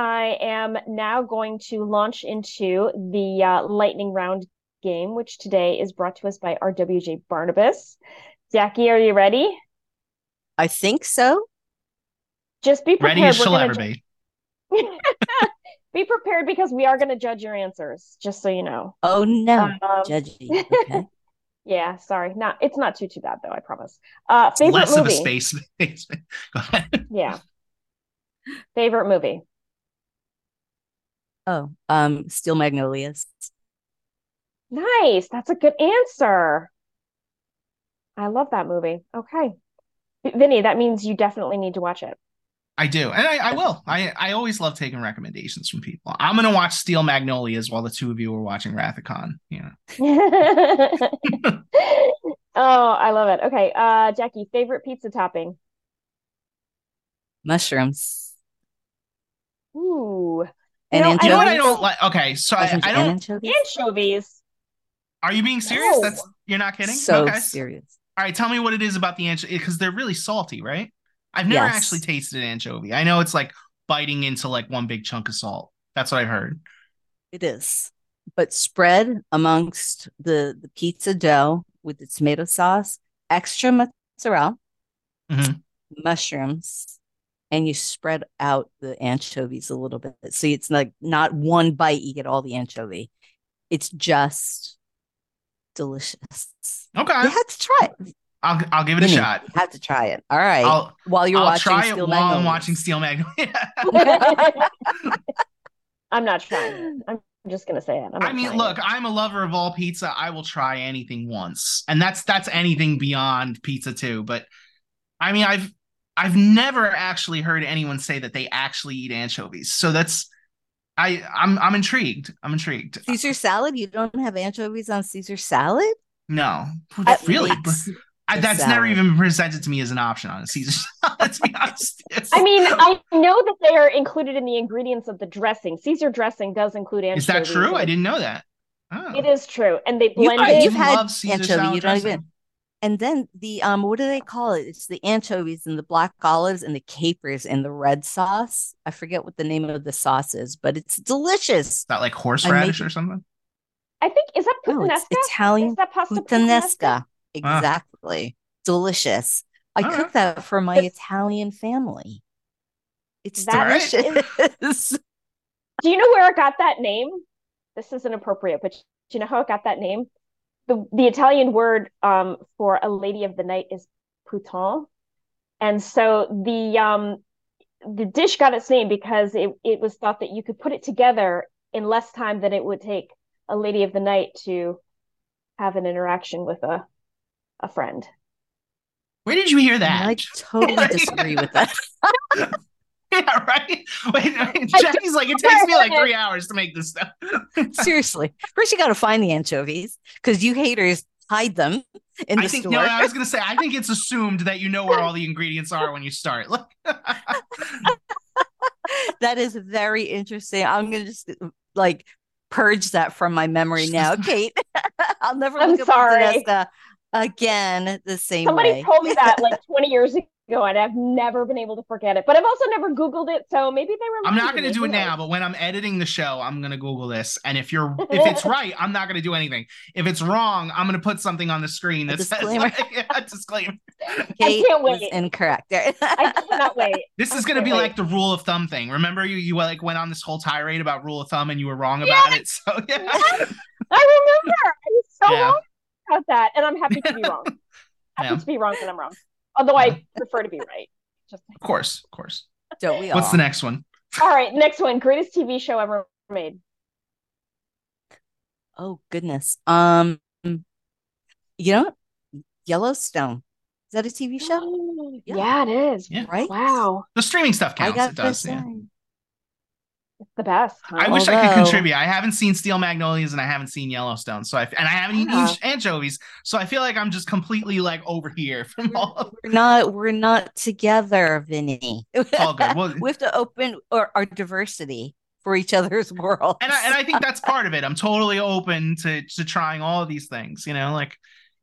I am now going to launch into the uh, lightning round game, which today is brought to us by RWJ Barnabas. Jackie, are you ready? I think so. Just be prepared. Ready as she'll ever be. be prepared because we are going to judge your answers, just so you know. Oh no, um, judgy. [laughs] Okay. yeah, sorry. Not it's not too too bad though. I promise. Uh, favorite Less movie. of a [laughs] space. Go ahead. Yeah. Favorite movie. Oh, um, Steel Magnolias. Nice. That's a good answer. I love that movie. Okay. Vinny, that means you definitely need to watch it. I do, and I, I, will. I I always love taking recommendations from people. I'm gonna watch Steel Magnolias while the two of you are watching Rathacon. Yeah. [laughs] [laughs] oh, I love it. Okay, uh, Jackie, favorite pizza topping? Mushrooms. Ooh. And you know, anchovies. You know what I don't like? Okay, so I, I, don't anchovies? anchovies. Are you being serious? No. That's you're not kidding. So okay. serious. All right, tell me what it is about the anchovies because they're really salty, right? I've never yes. actually tasted anchovy. I know it's like biting into like one big chunk of salt. That's what I've heard. It is. But spread amongst the, the pizza dough with the tomato sauce, extra mozzarella, mm-hmm. mushrooms, and you spread out the anchovies a little bit. So it's like not one bite, you get all the anchovy. It's just delicious. Okay. You had to try it. I'll I'll give it a shot. You have to try it. All right. I'll, while you're I'll watching try Steel it while I'm watching Steel Magnolia. [laughs] I'm not trying. I'm just gonna say it. I mean, look, it. I'm a lover of all pizza. I will try anything once, and that's that's anything beyond pizza too. But I mean, I've I've never actually heard anyone say that they actually eat anchovies. So that's I I'm I'm intrigued. I'm intrigued. Caesar salad? You don't have anchovies on Caesar salad? No, really. I, that's salad. never even presented to me as an option on a Caesar salad. [laughs] Let's be honest. I mean, I know that they are included in the ingredients of the dressing. Caesar dressing does include anchovies. Is that true? I didn't know that. Oh. It is true, and they blend you, it. You've had anchovy. You don't even. And then the um, what do they call it? It's the anchovies and the black olives and the capers and the red sauce. I forget what the name of the sauce is, but it's delicious. Is that like horseradish or something? I think is that puttanesca? No, Italian is that pasta puttanesca? puttanesca? Exactly. Ah. Delicious. I All cook right. that for my Italian family. It's that delicious. [laughs] do you know where it got that name? This is inappropriate, but do you know how it got that name? The the Italian word um, for a lady of the night is putain. And so the um the dish got its name because it, it was thought that you could put it together in less time than it would take a lady of the night to have an interaction with a a friend. Where did you hear that? I totally [laughs] disagree with that. [laughs] [laughs] yeah, right. Wait, [laughs] [laughs] Jackie's like, it takes me like three hours to make this stuff. Seriously, first you got to find the anchovies because you haters hide them in the I think, store. No, I was gonna say, I think it's assumed that you know where all the ingredients are when you start. that is very interesting. I'm gonna just like purge that from my memory now, Kate. I'll never I'm look sorry. up again the same Somebody way. told me that like 20 years ago, and I've never been able to forget it. But I've also never Googled it, so maybe they were. I'm not going to do it now, but when I'm editing the show, I'm going to Google this, and if you're [laughs] if it's right, I'm not going to do anything. If it's wrong, I'm going to put something on the screen that says like, [laughs] a disclaimer. Kate I can't wait. incorrect. [laughs] I cannot wait. This is going to be wait. like the rule of thumb thing. Remember, you you like went on this whole tirade about rule of thumb, and you were wrong about it. So yeah. I remember. I was so yeah. wrong about that, and I'm happy to be wrong. happy yeah. to be wrong when I'm wrong. Although I prefer to be right. Just of course, of course. Don't we all? What's the next one? All right, next one. Greatest TV show ever made. Oh goodness. Um, you know, Yellowstone. Is that a TV show? Oh, [gasps] yeah. yeah. it is. Yeah. Right. Wow. The streaming stuff counts. it does. Yeah. It's the best. Huh? I wish Although... I could contribute. I haven't seen Steel Magnolias and I haven't seen Yellowstone. So I and I haven't yeah. eaten anchovies. So I feel like I'm just completely like over here from all. We're not. We're not together, Vinny. all good. Well, [laughs] we have to open our, our diversity for each other's world. And I, and I think that's part of it. I'm totally open to to trying all of these things. You know, like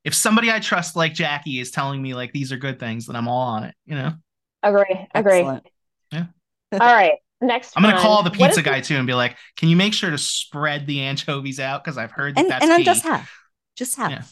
if somebody I trust like Jackie is telling me like these are good things, then I'm all on it. You know. Agree. Agree. Excellent. Yeah. all right. Next, I'm gonna call the pizza guy too and be like, "Can you make sure to spread the anchovies out? Because I've heard that and, that's and then just half, just half, yeah.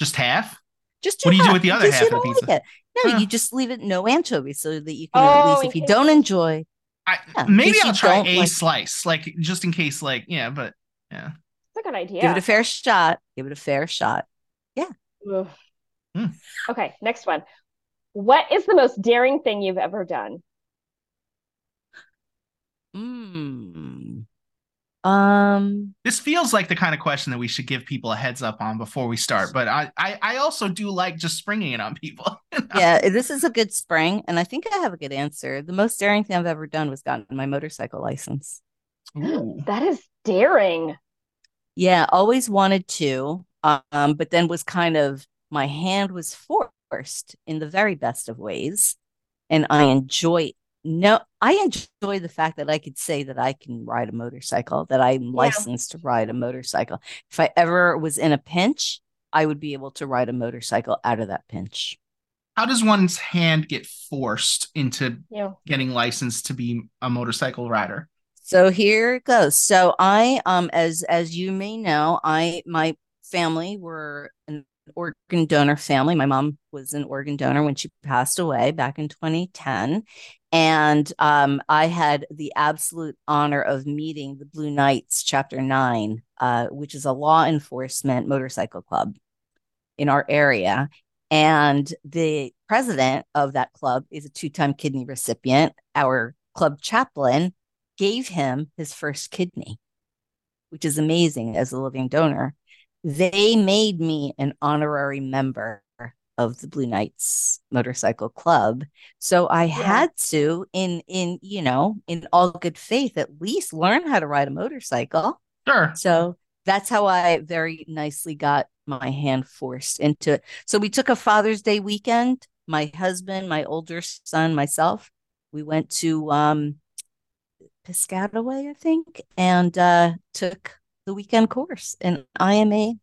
just half. Just what do you do with the other half of the pizza? Like no, huh. you just leave it no anchovies so that you can oh, at least if you don't enjoy. I, yeah, maybe I'll try a like, slice, like just in case, like yeah, but yeah, it's a good idea. Give it a fair shot. Give it a fair shot. Yeah. Hmm. Okay, next one. What is the most daring thing you've ever done? Hmm. Um. This feels like the kind of question that we should give people a heads up on before we start, but I I, I also do like just springing it on people. [laughs] yeah, this is a good spring, and I think I have a good answer. The most daring thing I've ever done was gotten my motorcycle license. Ooh. That is daring. Yeah, always wanted to, um, but then was kind of my hand was forced in the very best of ways, and I enjoy no, I enjoy the fact that I could say that I can ride a motorcycle, that I'm yeah. licensed to ride a motorcycle. If I ever was in a pinch, I would be able to ride a motorcycle out of that pinch. How does one's hand get forced into yeah. getting licensed to be a motorcycle rider? So here it goes. So I um as as you may know, I my family were an organ donor family. My mom was an organ donor when she passed away back in 2010. And um, I had the absolute honor of meeting the Blue Knights, Chapter 9, uh, which is a law enforcement motorcycle club in our area. And the president of that club is a two time kidney recipient. Our club chaplain gave him his first kidney, which is amazing as a living donor. They made me an honorary member of the Blue Knights Motorcycle Club. So I yeah. had to, in in you know, in all good faith, at least learn how to ride a motorcycle. Sure. So that's how I very nicely got my hand forced into it. So we took a Father's Day weekend. My husband, my older son, myself, we went to um Piscataway, I think, and uh took the weekend course. And I am a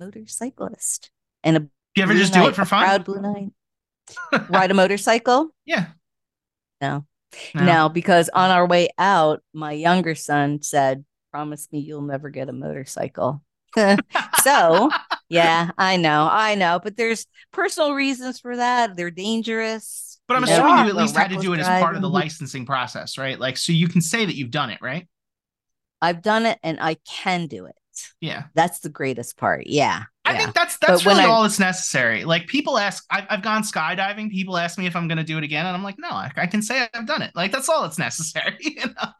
motorcyclist and a you ever just do it for fun? Proud Blue Knight. [laughs] Ride a motorcycle? Yeah. No. no. No, because on our way out, my younger son said, Promise me you'll never get a motorcycle. [laughs] so, yeah, I know, I know, but there's personal reasons for that. They're dangerous. But I'm assuming you at least had to do it as part of the licensing process, right? Like, so you can say that you've done it, right? I've done it and I can do it. Yeah. That's the greatest part. Yeah. I yeah. think that's that's really I, all that's necessary. Like people ask, I've, I've gone skydiving. People ask me if I'm going to do it again, and I'm like, no, I, I, can say I've done it. Like that's all that's necessary. [laughs] You know?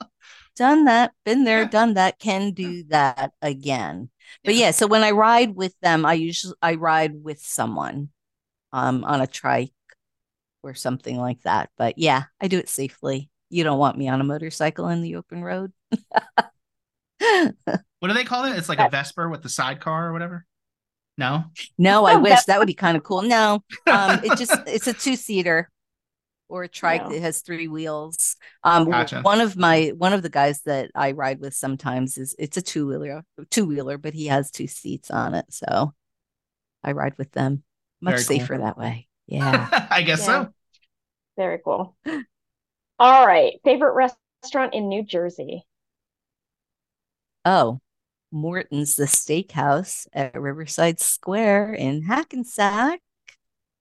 Done that, been there, yeah. done that, can do that again. But yeah. yeah, so when I ride with them, I usually I ride with someone, um, on a trike or something like that. But yeah, I do it safely. You don't want me on a motorcycle in the open road. [laughs] what do they call it? It's like a Vespa with the sidecar or whatever. No. No, I wish that would be kind of cool. No, um, it just [laughs] it's a two seater or a trike that has three wheels. Um, gotcha. one of my one of the guys that I ride with sometimes is it's a two wheeler, two wheeler, but he has two seats on it, so I ride with them. Much Very safer cool. that way. [laughs] Yeah, I guess yeah. so. Very cool. All right, favorite restaurant in New Jersey. Oh, Morton's the steakhouse at Riverside Square in Hackensack.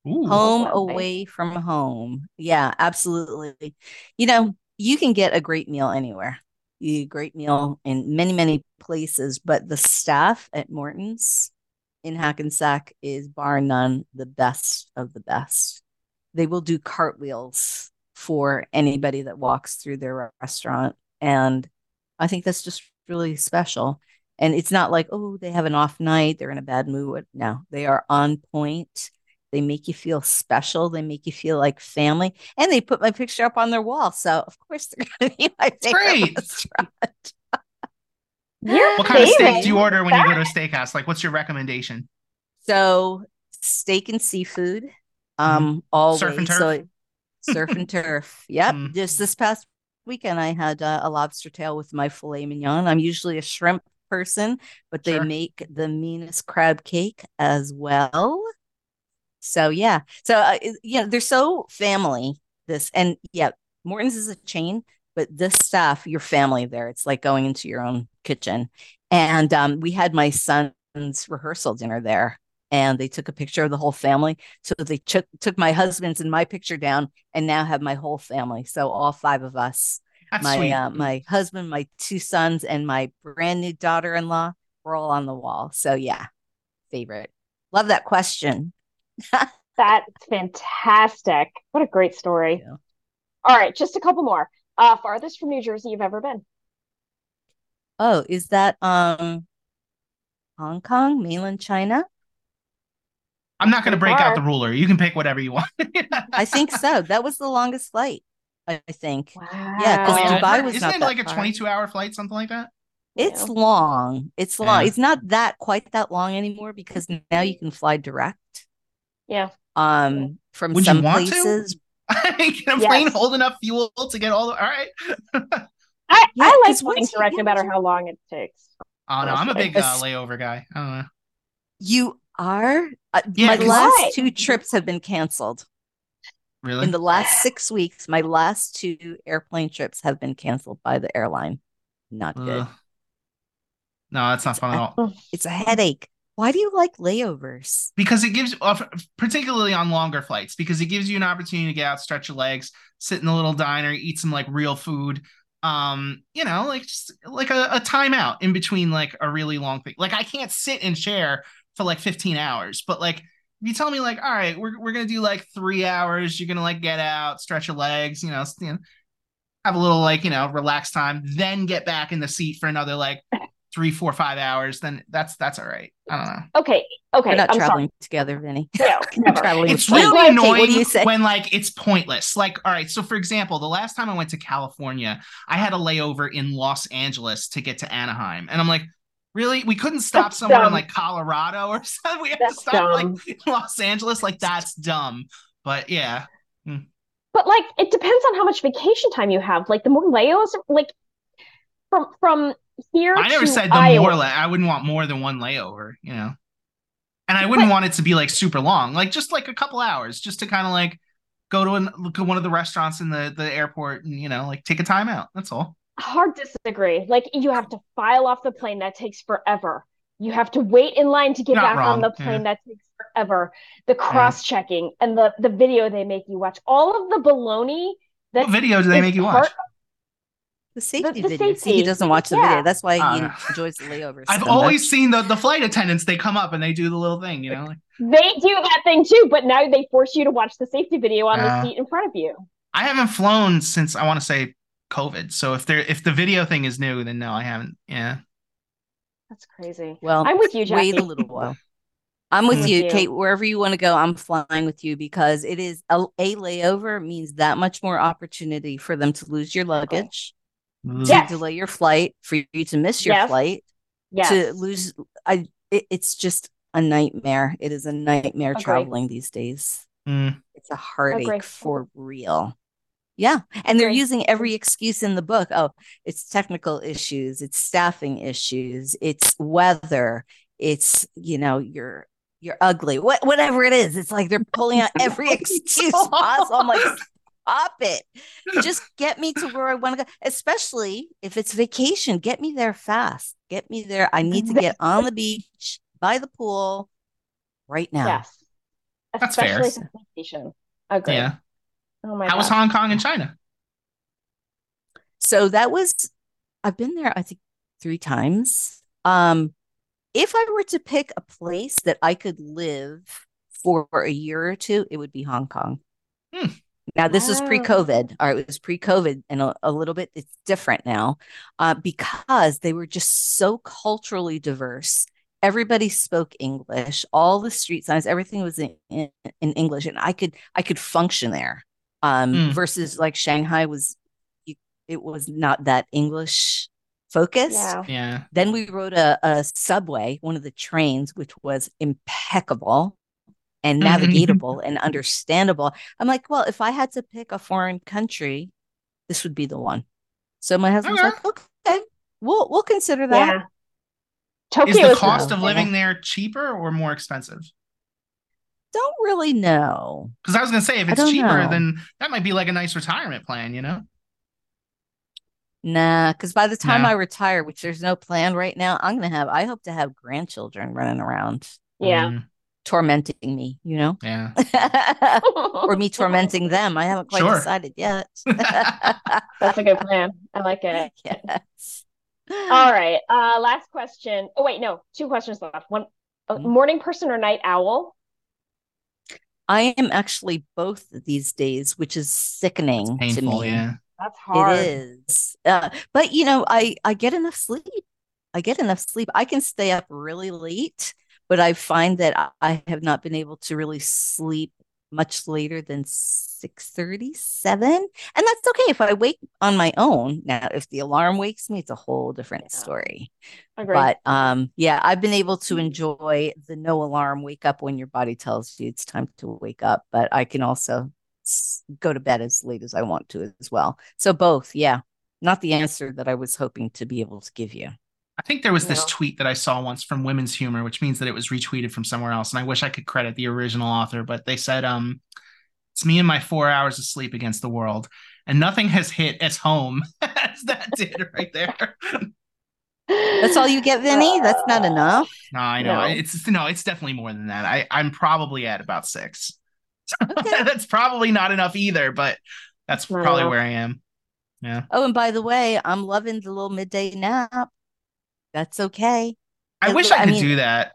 Ooh, home away from home. Yeah, absolutely. You know, you can get a great meal anywhere. You great meal in many, many places, but the staff at Morton's in Hackensack is bar none the best of the best. They will do cartwheels for anybody that walks through their restaurant. And I think that's just really special. And it's not like, oh, they have an off night, they're in a bad mood. No, they are on point. They make you feel special. They make you feel like family. And they put my picture up on their wall. So of course they're gonna be my favorite Great. restaurant. what kind of steak do you order when you go to a steakhouse? Like what's your recommendation? So steak and seafood. Um mm-hmm. all surf and turf. So, surf and turf. Yep. Mm. Just this past weekend I had uh, a lobster tail with my filet mignon. I'm usually a shrimp person, but they make the meanest crab cake as well. So yeah, so uh, you know they're so family. This and yeah, Morton's is a chain, but this stuff, your family there. It's like going into your own kitchen. And um, we had my son's rehearsal dinner there, and they took a picture of the whole family. So they took took my husband's and my picture down, and now have my whole family. So all five of us that's my uh, my husband, my two sons, and my brand new daughter in law were all on the wall. So yeah, favorite. Love that question. [laughs] That's fantastic. What a great story. Yeah. All right, just a couple more. Uh, farthest from New Jersey you've ever been? Oh, is that um Hong Kong, mainland China? I'm not going to break out the ruler. You can pick whatever you want. [laughs] I think so. That was the longest flight. I think. Wow. Yeah, because oh, Dubai was Isn't it like a 22 hour flight, something like that? It's yeah. long. It's long. Yeah. It's not that quite that long anymore because now you can fly direct. Yeah. Um, from Would some places. [laughs] can a yes. plane hold enough fuel to get all the? All right. [laughs] I, yeah, I like flying direct, no matter how long it takes. Oh no, I'm a big uh, layover guy. I don't know. You are. Uh, yeah, my last two trips have been canceled. Really? In the last six weeks, my last two airplane trips have been canceled by the airline. Not uh, good. No, that's not it's fun a, at all. It's a headache. Why do you like layovers? Because it gives, uh, particularly on longer flights, because it gives you an opportunity to get out, stretch your legs, sit in a little diner, eat some like real food. Um, you know, like just like a, a timeout in between like a really long thing. Like I can't sit and share for like 15 hours, but like you tell me like, all right, we're we're gonna do like three hours, you're gonna like get out, stretch your legs, you know, you know have a little like you know relaxed time, then get back in the seat for another like three, four, five hours, then that's that's all right. I don't know. Okay, okay. We're not I'm traveling sorry. together, Vinny. No, [laughs] traveling. It's really annoying when like it's pointless. Like, all right. So, for example, the last time I went to California, I had a layover in Los Angeles to get to Anaheim, and I'm like, Really? We couldn't stop that's somewhere dumb. in like Colorado or [laughs] something. We have that's to stop dumb. like Los Angeles. Like that's dumb. But yeah. Hmm. But like it depends on how much vacation time you have. Like the more layovers, like from from here. I never said the Iowa. more. La- I wouldn't want more than one layover. You know. And I wouldn't but, want it to be like super long, like just like a couple hours, just to kind of like go to an, look at one of the restaurants in the the airport and you know like take a time out. That's all hard disagree. Like you have to file off the plane that takes forever. You have to wait in line to get Not back wrong. on the plane yeah. that takes forever. The cross checking yeah. and the the video they make you watch. All of the baloney. That what video do they make you watch? The safety the, the video. Safety. See, he doesn't watch the yeah. video. That's why he uh, enjoys the layovers. I've always seen the, the flight attendants. They come up and they do the little thing, you know. Like, they do that thing too, but now they force you to watch the safety video on uh, the seat in front of you. I haven't flown since I want to say COVID. So if there if the video thing is new, then no, I haven't. Yeah. That's crazy. Well, I'm with you, Jackie. Wait a little while. I'm with, you, you, Kate. Wherever you want to go, I'm flying with you because it is a, a layover means that much more opportunity for them to lose your luggage, yes. to delay your flight, for you to miss your yes. flight, yes. to lose. I. It, it's just a nightmare. It is a nightmare traveling these days. Mm. It's a heartache for real. Yeah. And they're using every excuse in the book. Oh, it's technical issues, it's staffing issues, it's weather, it's, you know, you're you're ugly. What whatever it is. It's like they're pulling out [laughs] every oh, excuse possible. I'm like, stop it. [laughs] Just get me to where I want to go. Especially if it's vacation. Get me there fast. Get me there. I need to get on the [laughs] beach by the pool right now. Yes. That's Especially fair. vacation. Agree. Yeah. Oh my How God. was Hong Kong and China? So that was I've been there I think 3 times. Um if I were to pick a place that I could live for a year or two, it would be Hong Kong. Hmm. Now, this was pre COVID. or it was pre COVID and a, a, little bit, it's different now uh, because they were just so culturally diverse. Everybody spoke English, all the street signs, everything was in, in, in English, and I could I could function there. Um, mm. Versus like Shanghai was, it was not that English focused. Yeah. yeah. Then we rode a, a subway, one of the trains, which was impeccable and mm-hmm. navigatable [laughs] and understandable. I'm like, well, if I had to pick a foreign country, this would be the one. So my husband's okay. like, okay, we'll we'll consider that. Yeah. Tokyo is the cost of living there cheaper or more expensive? Don't really know. Because I was gonna say if it's cheaper, know. then that might be like a nice retirement plan, you know? Nah, because by the time no. I retire, which there's no plan right now, I'm gonna have I hope to have grandchildren running around. Yeah. Mm tormenting me, you know? Yeah. [laughs] or me tormenting [laughs] them. I haven't quite sure. decided yet. [laughs] That's a good plan. I like it. Yes. All right. Uh last question. Oh wait, no, two questions left. One mm-hmm. morning person or night owl? I am actually both these days, which is sickening painful, to me. Yeah. That's hard. It is. Uh, but you know, I I get enough sleep. I get enough sleep. I can stay up really late but I find that I have not been able to really sleep much later than 6:37 and that's okay if I wake on my own. Now if the alarm wakes me it's a whole different yeah. story. Agreed. but um yeah I've been able to enjoy the no alarm wake up when your body tells you it's time to wake up but I can also go to bed as late as I want to as well. So both yeah. Not the answer that I was hoping to be able to give you I think there was this tweet that I saw once from Women's Humor, which means that it was retweeted from somewhere else. And I wish I could credit the original author, but they said, um, it's me and my four hours of sleep against the world. And nothing has hit as home [laughs] as that did right there. That's all you get, Vinny? That's not enough. No, I know. No. It's no, it's definitely more than that. I, I'm probably at about six. Okay. [laughs] that's probably not enough either, but that's probably where I am. Yeah. Oh, and by the way, I'm loving the little midday nap. That's okay. I wish I could I mean, do that.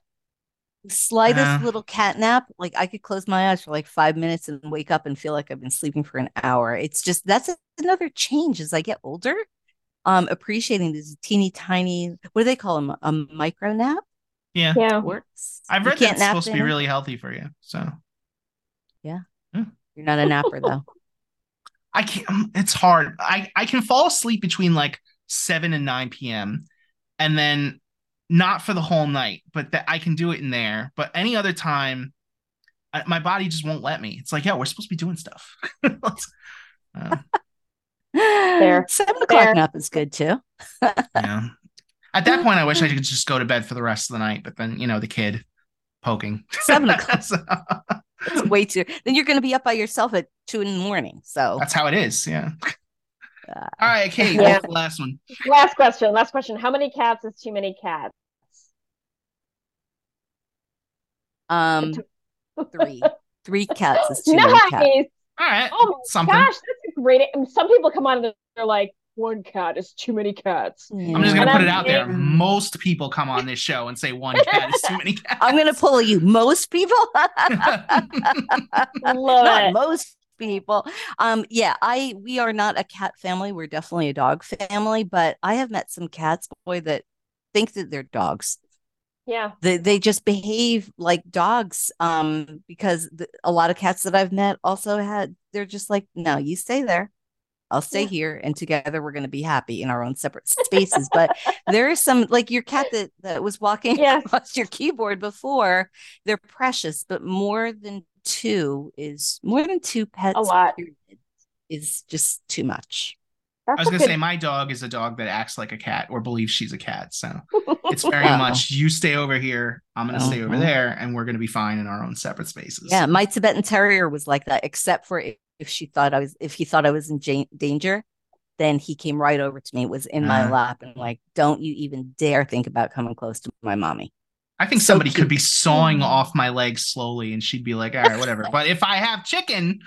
Slightest uh, little cat nap, like I could close my eyes for like five minutes and wake up and feel like I've been sleeping for an hour. It's just that's another change as I get older. Um, appreciating these teeny tiny, what do they call them? A micro nap. Yeah, yeah, works. I've read that it's supposed to be really healthy for you. So, yeah, hmm. you're not a napper though. [laughs] I can't. It's hard. I I can fall asleep between like seven and nine p.m and then not for the whole night, but that I can do it in there. But any other time, I, my body just won't let me. It's like, yeah, we're supposed to be doing stuff. [laughs] uh, there, [laughs] seven o'clock there. nap is good too. [laughs] yeah. At that point, I wish I could just go to bed for the rest of the night. But then, you know, the kid poking seven o'clock. so... It's way too. Then you're going to be up by yourself at two in the morning. So that's how it is. Yeah. Uh, All right, Kate, yeah. last one. Last question. Last question. How many cats is too many cats? Um, three. [laughs] three cats is too nice. many cats. All right. Oh my Something. gosh, that's a great. Some people come on and they're like, one cat is too many cats. I'm just gonna and put I'm it out there. Most people come on this show and say one cat is too many cats. [laughs] I'm gonna pull you. Most people. [laughs] Love Not it. Most people. Um, yeah, I we are not a cat family. We're definitely a dog family, but I have met some cats, boy, that think that they're dogs. Yeah. They they just behave like dogs. Um, because the, a lot of cats that I've met also had they're just like, no, you stay there. I'll stay yeah. here and together we're going to be happy in our own separate [laughs] spaces. but there is some like your cat that, that was walking [laughs] yeah. across your keyboard before, they're precious, but more than two is more than two pets a lot is just too much. That's I was gonna good... say my dog is a dog that acts like a cat or believes she's a cat. So [laughs] it's very oh. much you stay over here, I'm gonna stay over uh-huh. there, and we're gonna be fine in our own separate spaces. Yeah, my Tibetan Terrier was like that, except for if she thought I was if he thought I was in j- danger, then he came right over to me, was in uh, my uh-huh. lap, and like, don't you even dare think about coming close to my mommy. I think so somebody cute. could be sawing off my legs slowly and she'd be like, all right, whatever. [laughs] but if I have chicken,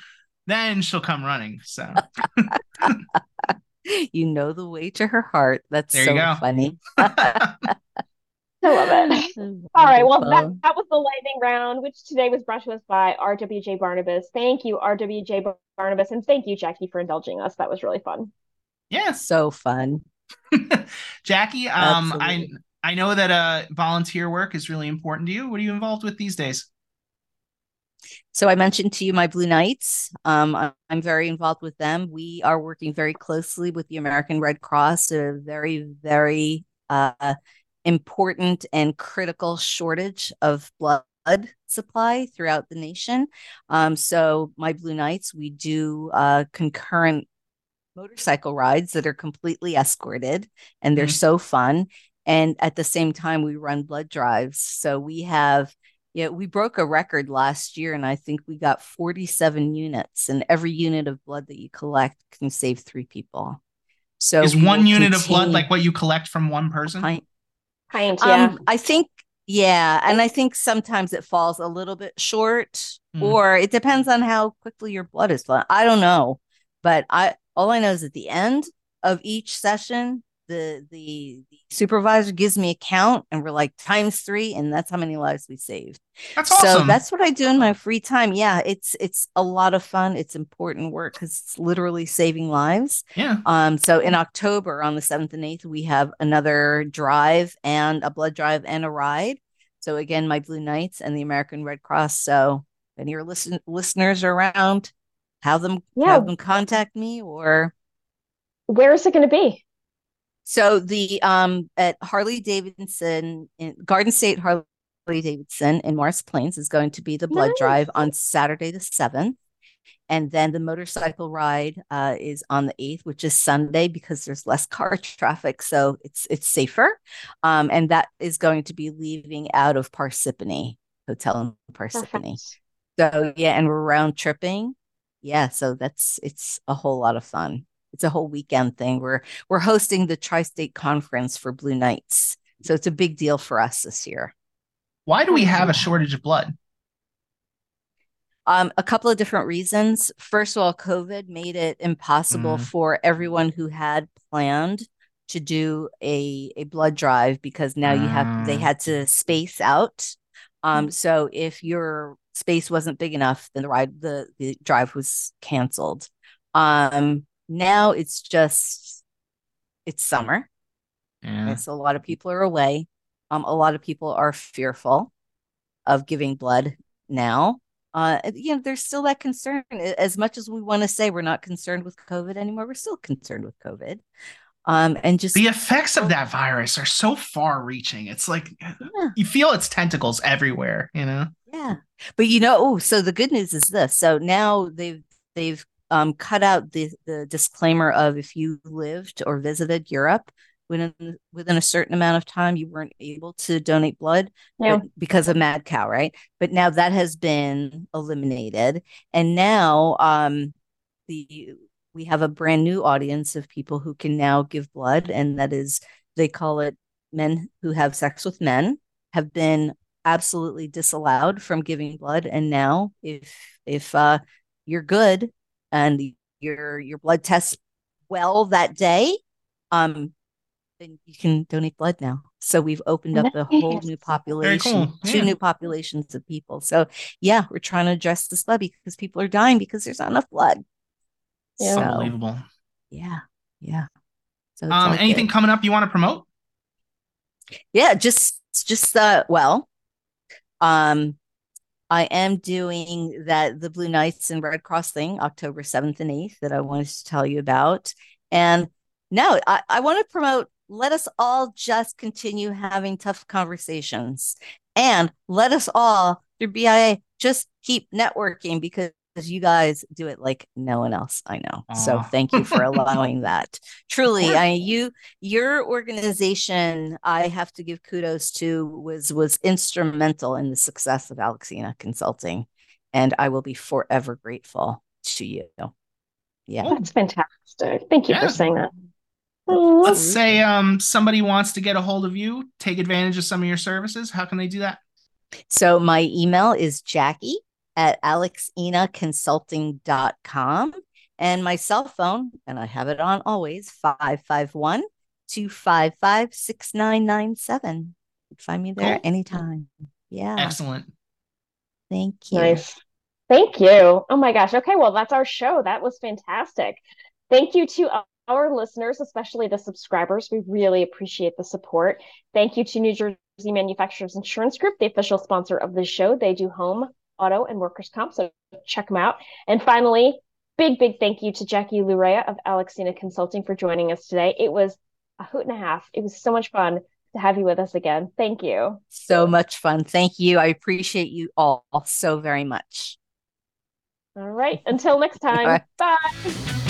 then she'll come running. So [laughs] you know the way to her heart. That's there so funny. [laughs] I love it. All right. Well, that, that was the lightning round, which today was brought to us by RWJ Barnabas. Thank you, RWJ Barnabas. And thank you, Jackie, for indulging us. That was really fun. Yeah. So fun. Jackie, um, I I know that uh volunteer work is really important to you. What are you involved with these days? So I mentioned to you my Blue Knights. Um, I'm very involved with them. We are working very closely with the American Red Cross, a very, very uh, important and critical shortage of blood supply throughout the nation. Um, so my Blue Knights, we do uh, concurrent motorcycle rides that are completely escorted, and they're mm-hmm. so fun. And at the same time, we run blood drives. So we have yeah, we broke a record last year, and I think we got 47 units, and every unit of blood that you collect can save three people. So is one unit of blood like what you collect from one person? Pint, pint yeah. Um, I think, yeah, and I think sometimes it falls a little bit short, mm. or it depends on how quickly your blood is flowing. I don't know, but I all I know is at the end of each session, the the, the supervisor gives me a count and we're like times three and that's how many lives we saved. That's awesome. so that's what i do in my free time. Yeah it's it's a lot of fun. It's important work because it's literally saving lives. Yeah. Um so in october on the 7th and 8th we have another drive and a blood drive and a ride. So again my blue knights and the american red cross. So if any of your listen- listeners are around have them yeah. have them contact me or where is it going to be so the um at Harley Davidson in Garden State Harley Davidson in Morris Plains is going to be the blood nice. drive on Saturday the 7th. And then the motorcycle ride uh, is on the 8th, which is Sunday because there's less car traffic. So it's it's safer. Um, and that is going to be leaving out of Parsippany Hotel in Parsippany. So yeah, and we're round tripping. Yeah, so that's it's a whole lot of fun it's a whole weekend thing. We're we're hosting the Tri-State Conference for Blue Knights. So it's a big deal for us this year. Why do we have a shortage of blood? Um, a couple of different reasons. First of all, COVID made it impossible mm. for everyone who had planned to do a, a blood drive because now mm. you have they mm. had to space out. Um, mm. so if your space wasn't big enough, then the ride the, the drive was canceled. Um, now it's just it's summer. Yeah. so a lot of people are away. Um, a lot of people are fearful of giving blood now. Uh, you know, there's still that concern. As much as we want to say we're not concerned with COVID anymore, we're still concerned with COVID. Um, and just the effects of that virus are so far reaching. It's like yeah. you feel its tentacles everywhere, you know? Yeah. But you know, oh, so the good news is this. So now they've they've um, cut out the, the disclaimer of if you lived or visited Europe within within a certain amount of time you weren't able to donate blood yeah. because of mad cow right? But now that has been eliminated. And now um the we have a brand new audience of people who can now give blood and that is they call it men who have sex with men have been absolutely disallowed from giving blood. And now if if uh you're good and your your blood tests well that day, um, then you can donate blood now. So we've opened up a whole new population, cool. yeah. two new populations of people. So yeah, we're trying to address this blood because people are dying because there's not enough blood. Yeah. So, Unbelievable. Yeah. Yeah. So um, anything good. coming up you want to promote? Yeah, just just uh well, um I am doing that the Blue Knights and Red Cross thing October 7th and 8th that I wanted to tell you about. And now I, I want to promote let us all just continue having tough conversations and let us all through BIA just keep networking because you guys do it like no one else I know. Aww. So thank you for [laughs] allowing that. Truly, I you your organization I have to give kudos to was was instrumental in the success of Alexena Consulting and I will be forever grateful to you. Yeah. That's fantastic. Thank you yeah. for saying that. Let's say um somebody wants to get a hold of you, take advantage of some of your services. How can they do that? So my email is Jackie at alexenaconsulting.com. And my cell phone, and I have it on always, 551 255 6997. Find me there cool. anytime. Yeah. Excellent. Thank you. Nice. Thank you. Oh my gosh. Okay, well, that's our show. That was fantastic. Thank you to our listeners, especially the subscribers. We really appreciate the support. Thank you to New Jersey Manufacturers Insurance Group, the official sponsor of the show. They do home, auto, and workers' comp, so check them out. And finally, big, big thank you to Jackie Lue Raia of Alexena Consulting for joining us today. It was a hoot and a half. It was so much fun to have you with us again. Thank you. So much fun. Thank you. I appreciate you all so very much. All right. Until next time. [laughs] Bye. Bye.